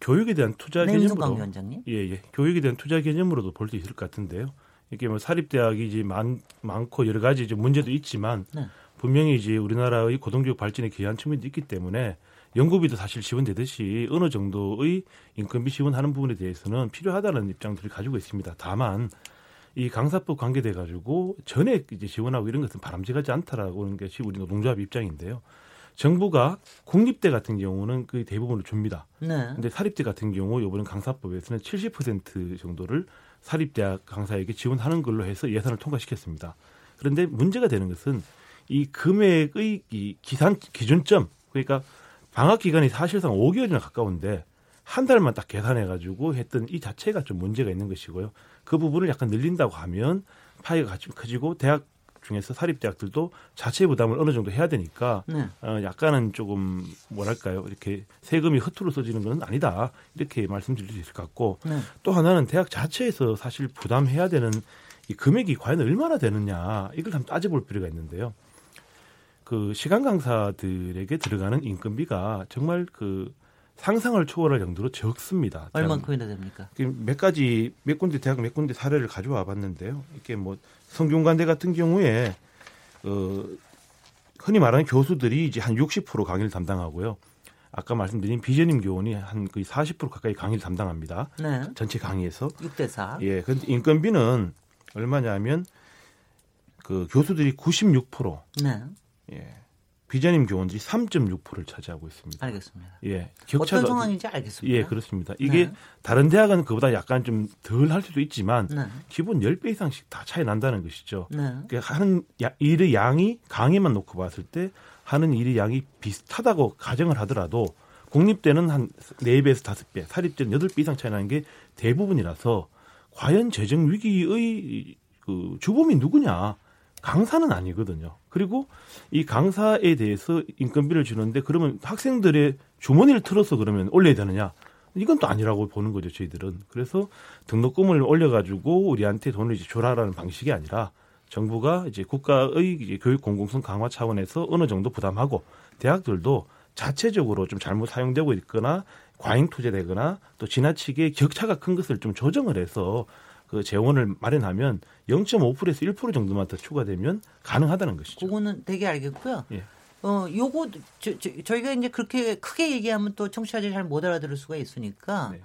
교육에 대한 투자 내윤수강 개념으로 위원장님. 예, 예. 교육에 대한 투자 개념으로도 볼 수 있을 것 같은데요. 이게 뭐 사립 대학이 이제 많, 많고 여러 가지 이제 문제도 있지만 네. 분명히 이제 우리나라의 고등교육 발전에 기여한 측면도 있기 때문에 연구비도 사실 지원되듯이 어느 정도의 인건비 지원하는 부분에 대해서는 필요하다는 입장들을 가지고 있습니다. 다만 이 강사법 관계돼 가지고 전액 이제 지원하고 이런 것은 바람직하지 않다라고 하는 것이 우리 노동조합 입장인데요. 정부가 국립대 같은 경우는 그 대부분을 줍니다. 네. 근데 사립대 같은 경우 이번 강사법에서는 70% 정도를 사립대학 강사에게 지원하는 걸로 해서 예산을 통과시켰습니다. 그런데 문제가 되는 것은 이 금액의 이 기산 기준점 그러니까 방학 기간이 사실상 5개월이나 가까운데 한 달만 딱 계산해 가지고 했던 이 자체가 좀 문제가 있는 것이고요. 그 부분을 약간 늘린다고 하면 파이가 같이 커지고 대학 중에서 사립대학들도 자체 부담을 어느 정도 해야 되니까 네. 어, 약간은 조금 뭐랄까요 이렇게 세금이 허투루 써지는 건 아니다 이렇게 말씀드릴 수 있을 것 같고 네. 또 하나는 대학 자체에서 사실 부담해야 되는 이 금액이 과연 얼마나 되느냐 이걸 한번 따져볼 필요가 있는데요. 그 시간 강사들에게 들어가는 인건비가 정말 그 상상을 초월할 정도로 적습니다. 얼만큼이나 됩니까? 그몇 가지 몇 군데 대학 몇 군데 사례를 가져와 봤는데요. 이게 뭐 성균관대 같은 경우에 어 흔히 말하는 교수들이 이제 한 60% 강의를 담당하고요. 아까 말씀드린 비전임 교원이 한 거의 40% 가까이 강의를 담당합니다. 네. 전체 강의에서. 6대 4. 예. 근데 인건비는 얼마냐면 그 교수들이 96% 네. 예. 비전임 교원들이 3.6%를 차지하고 있습니다. 알겠습니다. 예. 어떤 상황인지 알겠습니다. 예, 그렇습니다. 이게 네. 다른 대학은 그보다 약간 좀 덜 할 수도 있지만 네. 기본 10배 이상씩 다 차이 난다는 것이죠. 네. 그러니까 하는 야- 일의 양이 강의만 놓고 봤을 때 하는 일의 양이 비슷하다고 가정을 하더라도 공립대는 한 4배에서 5배, 사립대는 8배 이상 차이 나는 게 대부분이라서 과연 재정 위기의 그 주범이 누구냐? 강사는 아니거든요. 그리고 이 강사에 대해서 인건비를 주는데 그러면 학생들의 주머니를 틀어서 그러면 올려야 되느냐? 이건 또 아니라고 보는 거죠, 저희들은. 그래서 등록금을 올려가지고 우리한테 돈을 이제 줘라라는 방식이 아니라 정부가 이제 국가의 이제 교육 공공성 강화 차원에서 어느 정도 부담하고 대학들도 자체적으로 좀 잘못 사용되고 있거나 과잉 투자되거나 또 지나치게 격차가 큰 것을 좀 조정을 해서 그 재원을 마련하면 0.5%에서 1% 정도만 더 추가되면 가능하다는 것이죠. 그거는 되게 알겠고요. 예. 어, 요거 저, 저, 저 희가 이제 그렇게 크게 얘기하면 또 청취자들이 잘 못 알아들을 수가 있으니까 네.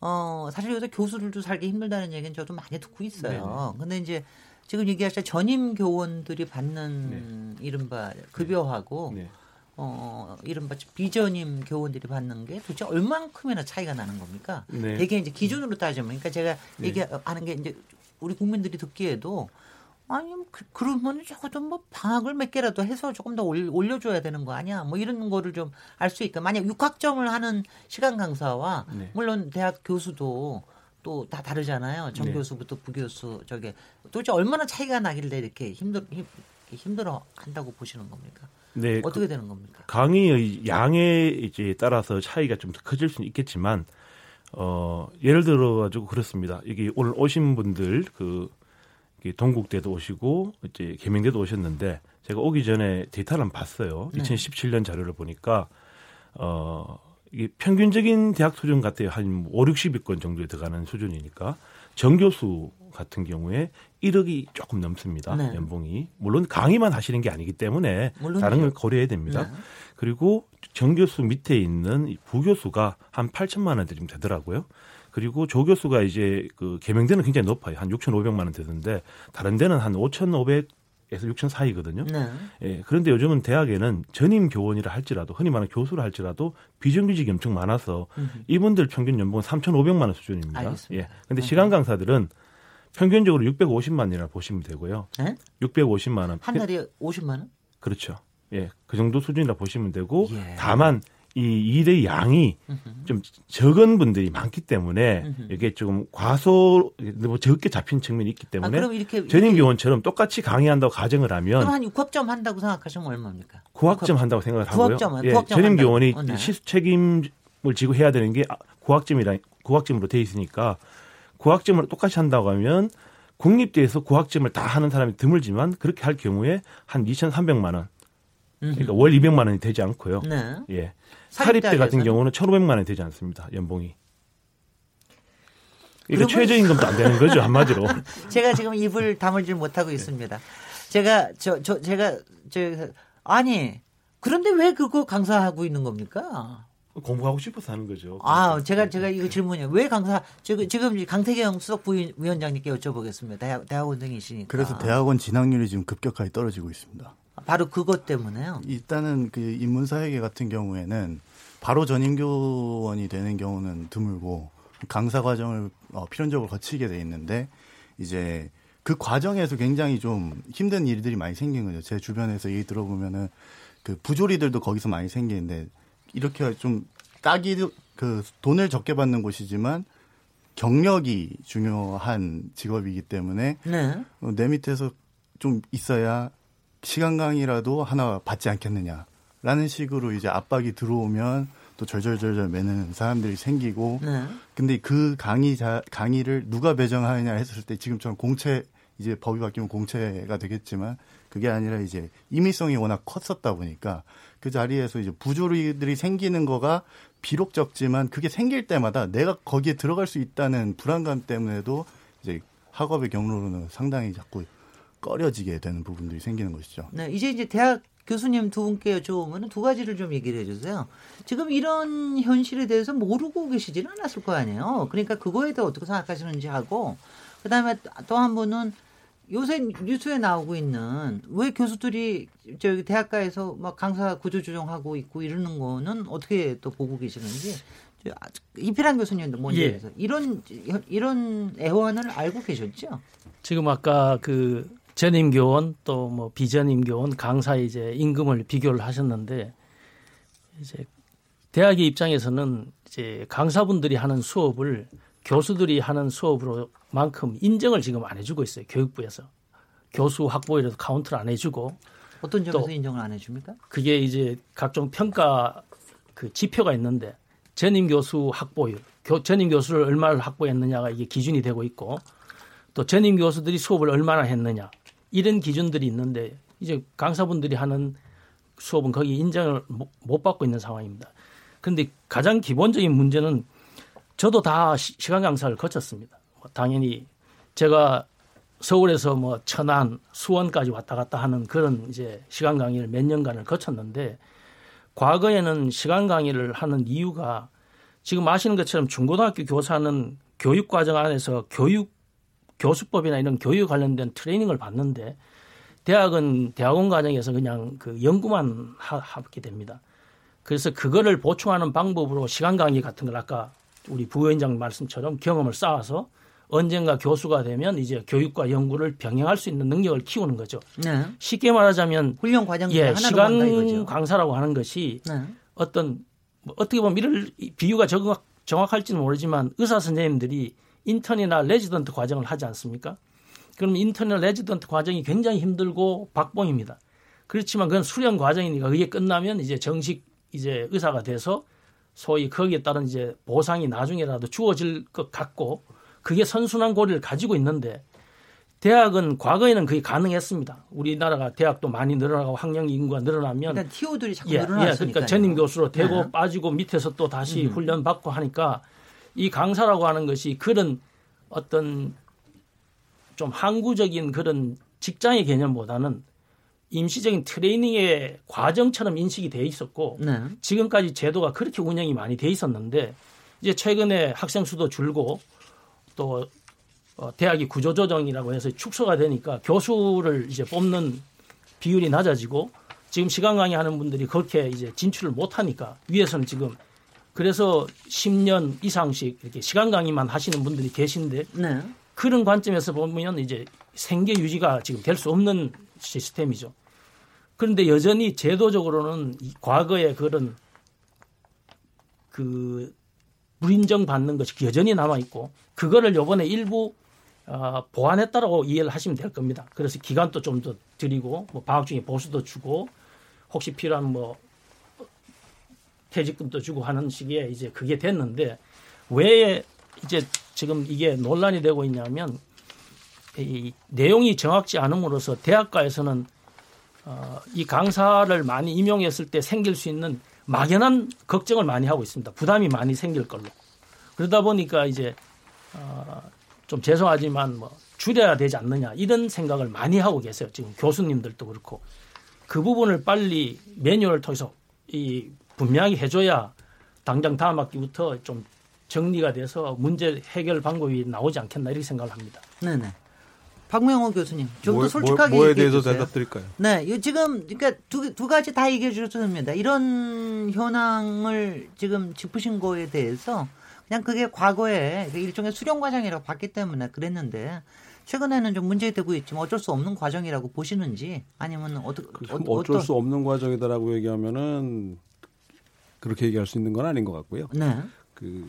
어, 사실 요새 교수들도 살기 힘들다는 얘기는 저도 많이 듣고 있어요. 근데 이제 지금 얘기하신 전임 교원들이 받는 이른바 급여하고 네. 어, 이른바 비전임 교원들이 받는 게 도대체 얼만큼이나 차이가 나는 겁니까? 네. 되게 이제 기준으로 따지면, 그러니까 제가 네. 얘기하는 게 이제 우리 국민들이 듣기에도 아니 그, 그러면 적어도 뭐 방학을 몇 개라도 해서 조금 더 올, 올려줘야 되는 거 아니야? 뭐 이런 거를 좀 알 수 있까. 만약 육학점을 하는 시간 강사와 네. 물론 대학 교수도 또 다 다르잖아요. 정 네. 교수부터 부교수 저게 도대체 얼마나 차이가 나길래 이렇게 힘들 힘, 힘들어 한다고 보시는 겁니까? 네, 어떻게 되는 겁니까? 강의의 양에 이제 따라서 차이가 좀더 커질 수는 있겠지만 어 예를 들어 가지고 그렇습니다. 이게 오늘 오신 분들 그 동국대도 오시고 이제 계명대도 오셨는데 제가 오기 전에 데이터를 한번 봤어요. 네. 2017년 자료를 보니까 어 이게 평균적인 대학 수준 같아요. 한 5, 60위권 정도에 들어가는 수준이니까 정교수 같은 경우에 1억이 조금 넘습니다. 네. 연봉이. 물론 강의만 하시는 게 아니기 때문에 물론이죠. 다른 걸 고려해야 됩니다. 네. 그리고 정교수 밑에 있는 이 부교수가 한 8천만 원대 좀 되더라고요. 그리고 조교수가 이제 그 개명대는 굉장히 높아요. 한 6,500만 원 되던데 다른 데는 한 5,500 에서 6천 사이거든요. 네. 예, 그런데 요즘은 대학에는 전임 교원이라 할지라도 흔히 말하는 교수라 할지라도 비정규직이 엄청 많아서 이분들 평균 연봉은 3,500만 원 수준입니다. 알겠습니다. 예. 근데 시간 강사들은 평균적으로 650만 원이라 보시면 되고요. 네? 650만 원. 한 달에 50만 원? 그렇죠. 예, 그 정도 수준이라 보시면 되고 예. 다만 이 일의 양이 좀 적은 분들이 많기 때문에 이게 좀 과소 뭐 적게 잡힌 측면이 있기 아, 때문에 그럼 이렇게 전임 교원처럼 똑같이 강의한다고 가정을 하면 그럼 한 6학점 한다고 생각하시면 얼마입니까? 9학점 한다고 생각을 하고요. 9학점은, 예, 9학점 전임. 교원이 어, 네. 실수 책임을 지고 해야 되는 게 9학점이라 9학점으로 돼 있으니까 9학점으로 똑같이 한다고 하면 국립대에서 9학점을 다 하는 사람이 드물지만 그렇게 할 경우에 한 2,300만 원. 그러니까 월 200만 원이 되지 않고요. 네. 예. 사립대 같은 경우는 1,500만 원이 되지 않습니다. 연봉이. 그러면- 최저임금도 안 되는 거죠 한마디로. 제가 지금 입을 다물질 못하고 있습니다. 제가 저 저 제가 저 아니 그런데 왜 그거 강사하고 있는 겁니까? 공부하고 싶어서 하는 거죠. 아, 제가 제가 이거 질문이에요. 왜 강사 지금 지금 강태경 수석 부위원장님께 여쭤보겠습니다. 대학, 대학원생이시니까. 그래서 대학원 진학률이 지금 급격하게 떨어지고 있습니다. 바로 그것 때문에요. 일단은 그 인문사회계 같은 경우에는 바로 전임교원이 되는 경우는 드물고 강사 과정을 어, 필연적으로 거치게 돼 있는데 이제 그 과정에서 굉장히 좀 힘든 일들이 많이 생긴 거죠. 제 주변에서 얘기 들어보면은 그 부조리들도 거기서 많이 생기는데 이렇게 좀 딱이 그 돈을 적게 받는 곳이지만 경력이 중요한 직업이기 때문에 네. 어, 내 밑에서 좀 있어야 시간 강의라도 하나 받지 않겠느냐라는 식으로 이제 압박이 들어오면 또 절절절절 매는 사람들이 생기고 네. 근데 그 강의 자 강의를 누가 배정하느냐 했을 때 지금처럼 공채 이제 법이 바뀌면 공채가 되겠지만 그게 아니라 이제 임의성이 워낙 컸었다 보니까 그 자리에서 이제 부조리들이 생기는 거가 비록 적지만 그게 생길 때마다 내가 거기에 들어갈 수 있다는 불안감 때문에도 이제 학업의 경로로는 상당히 자꾸 꺼려지게 되는 부분들이 생기는 것이죠. 네, 이제 이제 대학 교수님 두 분께 여쭤보면 두 가지를 좀 얘기를 해주세요. 지금 이런 현실에 대해서 모르고 계시지는 않았을 거 아니에요. 그러니까 그거에 대해 어떻게 생각하시는지 하고, 그 다음에 또 한 분은 요새 뉴스에 나오고 있는 왜 교수들이 저기 대학가에서 막 강사 구조 조정하고 있고 이러는 거는 어떻게 또 보고 계시는지 저, 아, 이필한 교수님도 먼저 예. 이런 이런 애환을 알고 계셨죠? 지금 아까 그 전임 교원 또 뭐 비전임 교원 강사 이제 임금을 비교를 하셨는데 이제 대학의 입장에서는 이제 강사분들이 하는 수업을 교수들이 하는 수업으로 만큼 인정을 지금 안 해주고 있어요 교육부에서 교수 확보에도 카운트를 안 해주고 어떤 점에서 또- 인정을 안 해줍니까? 그게 이제 각종 평가 그 지표가 있는데 전임 교수 확보율, 교, 전임 교수를 얼마를 확보했느냐가 이게 기준이 되고 있고 또 전임 교수들이 수업을 얼마나 했느냐 이런 기준들이 있는데 이제 강사분들이 하는 수업은 거기 인정을 못- 못 받고 있는 상황입니다. 그런데 가장 기본적인 문제는 저도 다 시- 시간 강사를 거쳤습니다. 뭐 당연히 제가 서울에서 뭐 천안, 수원까지 왔다 갔다 하는 그런 이제 시간 강의를 몇 년간을 거쳤는데 과거에는 시간 강의를 하는 이유가 지금 아시는 것처럼 중고등학교 교사는 교육 과정 안에서 교육 교수법이나 이런 교육 관련된 트레이닝을 받는데 대학은 대학원 과정에서 그냥 그 연구만 하, 하게 됩니다. 그래서 그거를 보충하는 방법으로 시간 강의 같은 걸 아까 우리 부위원장 말씀처럼 경험을 쌓아서 언젠가 교수가 되면 이제 교육과 연구를 병행할 수 있는 능력을 키우는 거죠. 네. 쉽게 말하자면 훈련 과정 예, 시간. 강사라고 하는 것이 네. 어떤 뭐 어떻게 보면 이를 비유가 정확, 정확할지는 모르지만 의사 선생님들이 인턴이나 레지던트 과정을 하지 않습니까? 그럼 인턴이나 레지던트 과정이 굉장히 힘들고 박봉입니다. 그렇지만 그건 수련 과정이니까 그게 끝나면 이제 정식 이제 의사가 돼서 소위 거기에 따른 이제 보상이 나중에라도 주어질 것 같고 그게 선순환 고리를 가지고 있는데 대학은 과거에는 그게 가능했습니다. 우리나라가 대학도 많이 늘어나고 학령 인구가 늘어나면 일단 TO들이 자꾸 예, 예, 늘어났으니까. 그러니까 전임 교수로 되고 네. 빠지고 밑에서 또 다시 훈련 받고 하니까 이 강사라고 하는 것이 그런 어떤 좀 항구적인 그런 직장의 개념보다는 임시적인 트레이닝의 과정처럼 인식이 돼 있었고 네. 지금까지 제도가 그렇게 운영이 많이 돼 있었는데 이제 최근에 학생 수도 줄고 또 어, 대학이 구조조정이라고 해서 축소가 되니까 교수를 이제 뽑는 비율이 낮아지고 지금 시간 강의하는 분들이 그렇게 이제 진출을 못 하니까 위에서는 지금 그래서 10년 이상씩 이렇게 시간 강의만 하시는 분들이 계신데 네. 그런 관점에서 보면 이제 생계 유지가 지금 될 수 없는 시스템이죠. 그런데 여전히 제도적으로는 이 과거의 그런 그 불인정 받는 것이 여전히 남아 있고 그거를 요번에 일부 어, 보완했다라고 이해를 하시면 될 겁니다. 그래서 기간도 좀 더 드리고 뭐 방학 중에 보수도 주고 혹시 필요한 뭐 퇴직금도 주고 하는 식의 이제 그게 됐는데 왜 이제 지금 이게 논란이 되고 있냐면 이 내용이 정확지 않음으로써 대학가에서는 어, 이 강사를 많이 임용했을 때 생길 수 있는 막연한 걱정을 많이 하고 있습니다. 부담이 많이 생길 걸로. 그러다 보니까 이제 어, 좀 죄송하지만 뭐 줄여야 되지 않느냐 이런 생각을 많이 하고 계세요. 지금 교수님들도 그렇고 그 부분을 빨리 매뉴얼을 통해서 이 분명히 해줘야 당장 다음 학기부터 좀 정리가 돼서 문제 해결 방법이 나오지 않겠나 이렇게 생각을 합니다. 네네. 박명호 교수님 좀더 뭐, 솔직하게 뭐에 얘기해 대해서 주세요. 대답드릴까요? 네, 이 지금 그러니까 두, 두 가지 다 얘기해 주셔도 됩니다. 이런 현황을 지금 짚으신 거에 대해서 그냥 그게 과거에 그 일종의 수련 과정이라고 봤기 때문에 그랬는데 최근에는 좀 문제되고 있지만 어쩔 수 없는 과정이라고 보시는지 아니면 어떻게 참 어쩔 수 없는 과정이다라고 얘기하면은 그렇게 얘기할 수 있는 건 아닌 것 같고요. 네. 그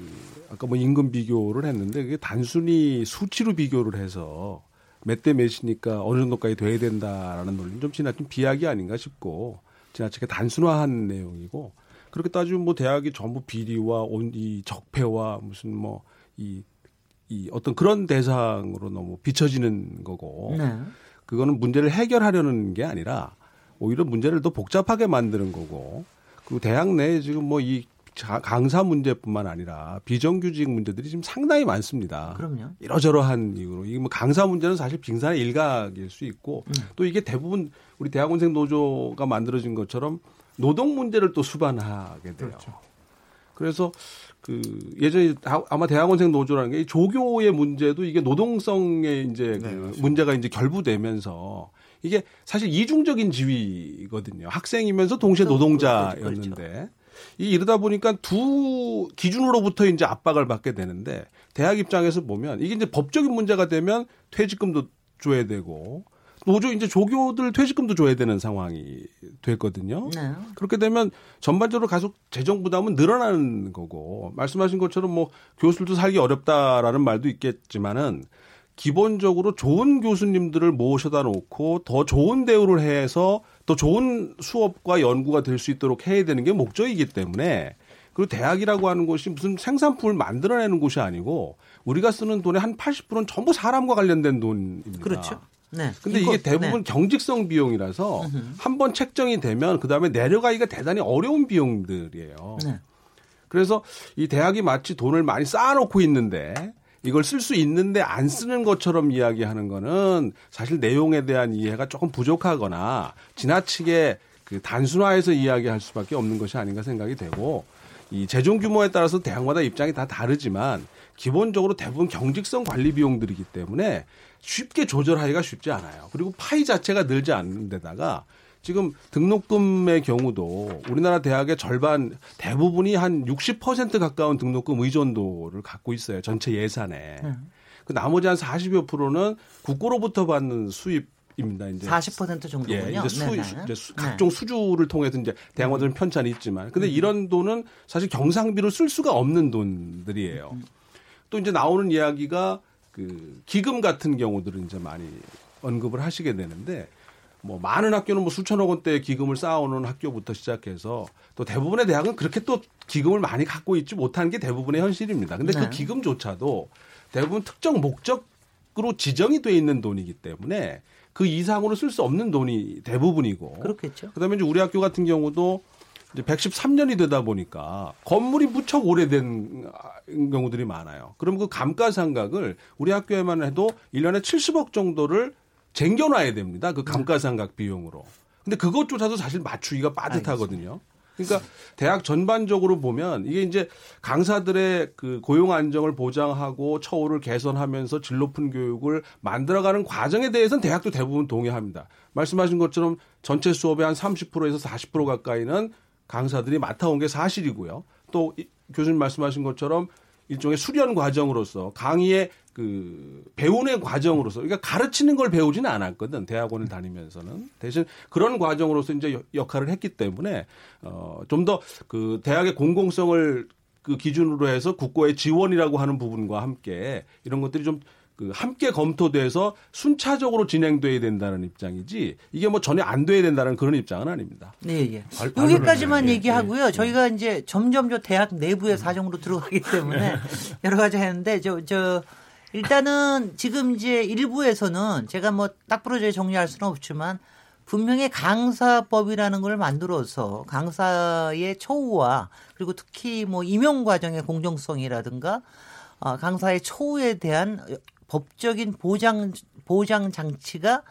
아까 뭐 임금 비교를 했는데 그게 단순히 수치로 비교를 해서 몇 대 몇이니까 어느 정도까지 돼야 된다라는 논리는 좀 지나친 비약이 아닌가 싶고 지나치게 단순화한 내용이고 그렇게 따지면 뭐 대학이 전부 비리와 온 이 적폐와 무슨 뭐이이 어떤 그런 대상으로 너무 비춰지는 거고 네. 그거는 문제를 해결하려는 게 아니라 오히려 문제를 더 복잡하게 만드는 거고 그리고 대학 내에 지금 뭐 이 강사 문제뿐만 아니라 비정규직 문제들이 지금 상당히 많습니다. 그럼요. 이러저러한 이유로 이게 뭐 강사 문제는 사실 빙산의 일각일 수 있고 음. 또 이게 대부분 우리 대학원생 노조가 만들어진 것처럼 노동 문제를 또 수반하게 돼요. 그렇죠. 그래서 그 예전에 아- 아마 대학원생 노조라는 게이 조교의 문제도 이게 노동성에 이제 그 맞습니다. 문제가 이제 결부되면서 이게 사실 이중적인 지위거든요. 학생이면서 동시에 그렇죠. 노동자였는데 이 이러다 보니까 두 기준으로부터 이제 압박을 받게 되는데 대학 입장에서 보면 이게 이제 법적인 문제가 되면 퇴직금도 줘야 되고 노조 이제 조교들 퇴직금도 줘야 되는 상황이 됐거든요. 네. 그렇게 되면 전반적으로 계속 재정 부담은 늘어나는 거고 말씀하신 것처럼 뭐 교수들도 살기 어렵다라는 말도 있겠지만은 기본적으로 좋은 교수님들을 모셔다 놓고 더 좋은 대우를 해서 더 좋은 수업과 연구가 될 수 있도록 해야 되는 게 목적이기 때문에 그리고 대학이라고 하는 곳이 무슨 생산품을 만들어내는 곳이 아니고 우리가 쓰는 돈의 한 80%는 전부 사람과 관련된 돈입니다. 그렇죠. 네. 근데 이게 대부분 경직성 비용이라서 한 번 책정이 되면 그 다음에 내려가기가 대단히 어려운 비용들이에요. 네. 네. 그래서 이 대학이 마치 돈을 많이 쌓아놓고 있는데 이걸 쓸 수 있는데 안 쓰는 것처럼 이야기하는 거는 사실 내용에 대한 이해가 조금 부족하거나 지나치게 그 단순화해서 이야기할 수밖에 없는 것이 아닌가 생각이 되고 이 재정 규모에 따라서 대학마다 입장이 다 다르지만 기본적으로 대부분 경직성 관리 비용들이기 때문에 쉽게 조절하기가 쉽지 않아요. 그리고 파이 자체가 늘지 않는 데다가 지금 등록금의 경우도 우리나라 대학의 절반 대부분이 한 60% 가까운 등록금 의존도를 갖고 있어요. 전체 예산에. 그 나머지 한 40여 프로는 국고로부터 받는 수입 입니다. 이제 40% 정도군요. 예, 이제 수, 네네. 이제 수- 네. 각종 수주를 통해서 이제 대학원들은 편찬이 있지만, 근데 이런 돈은 사실 경상비로 쓸 수가 없는 돈들이에요. 또 이제 나오는 이야기가 그 기금 같은 경우들은 이제 많이 언급을 하시게 되는데, 뭐 많은 학교는 뭐 수천억 원대의 기금을 쌓아오는 학교부터 시작해서 또 대부분의 대학은 그렇게 또 기금을 많이 갖고 있지 못하는 게 대부분의 현실입니다. 근데 네. 그 기금조차도 대부분 특정 목적으로 지정이 돼 있는 돈이기 때문에 그 이상으로 쓸 수 없는 돈이 대부분이고 그렇겠죠. 그다음에 이제 우리 학교 같은 경우도 이제 113년이 되다 보니까 건물이 무척 오래된 경우들이 많아요. 그럼 그 감가상각을 우리 학교에만 해도 1년에 70억 정도를 쟁겨놔야 됩니다. 그 감가상각 비용으로. 근데 그것조차도 사실 맞추기가 빠듯하거든요. 그러니까 대학 전반적으로 보면 이게 이제 강사들의 그 고용 안정을 보장하고 처우를 개선하면서 질 높은 교육을 만들어가는 과정에 대해서는 대학도 대부분 동의합니다. 말씀하신 것처럼 전체 수업의 한 30%에서 40% 가까이는 강사들이 맡아온 게 사실이고요. 또 이- 교수님 말씀하신 것처럼 일종의 수련 과정으로서 강의의 그 배우는 과정으로서 그러니까 가르치는 걸 배우지는 않았거든 대학원을 다니면서는 대신 그런 과정으로서 이제 여- 역할을 했기 때문에 어좀 더 그 대학의 공공성을 그그 기준으로 해서 국고의 지원이라고 하는 부분과 함께 이런 것들이 좀그 함께 검토돼서 순차적으로 진행돼야 된다는 입장이지 이게 뭐 전혀 안 돼야 된다는 그런 입장은 아닙니다. 네, 예. 발- 여기까지만 발언을 얘기하고요. 예, 저희가 이제 점점 저 대학 내부의 사정으로 들어가기 때문에 여러 가지 하는데 저, 저, 일단은 지금 이제 일부에서는 제가 뭐 딱 부러져 정리할 수는 없지만 분명히 강사법이라는 걸 만들어서 강사의 처우와 그리고 특히 뭐 임용 과정의 공정성이라든가 어, 강사의 처우에 대한 법적인 보장 보장 장치가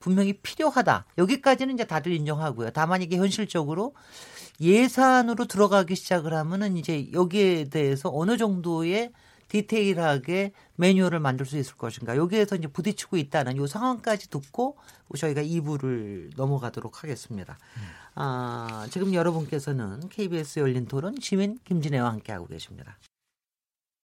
분명히 필요하다. 여기까지는 이제 다들 인정하고요. 다만 이게 현실적으로 예산으로 들어가기 시작을 하면은 이제 여기에 대해서 어느 정도의 디테일하게 매뉴얼을 만들 수 있을 것인가. 여기에서 이제 부딪히고 있다는 이 상황까지 듣고 저희가 2부를 넘어가도록 하겠습니다. 아, 지금 여러분께서는 KBS 열린 토론 시민 김진애와 함께하고 계십니다.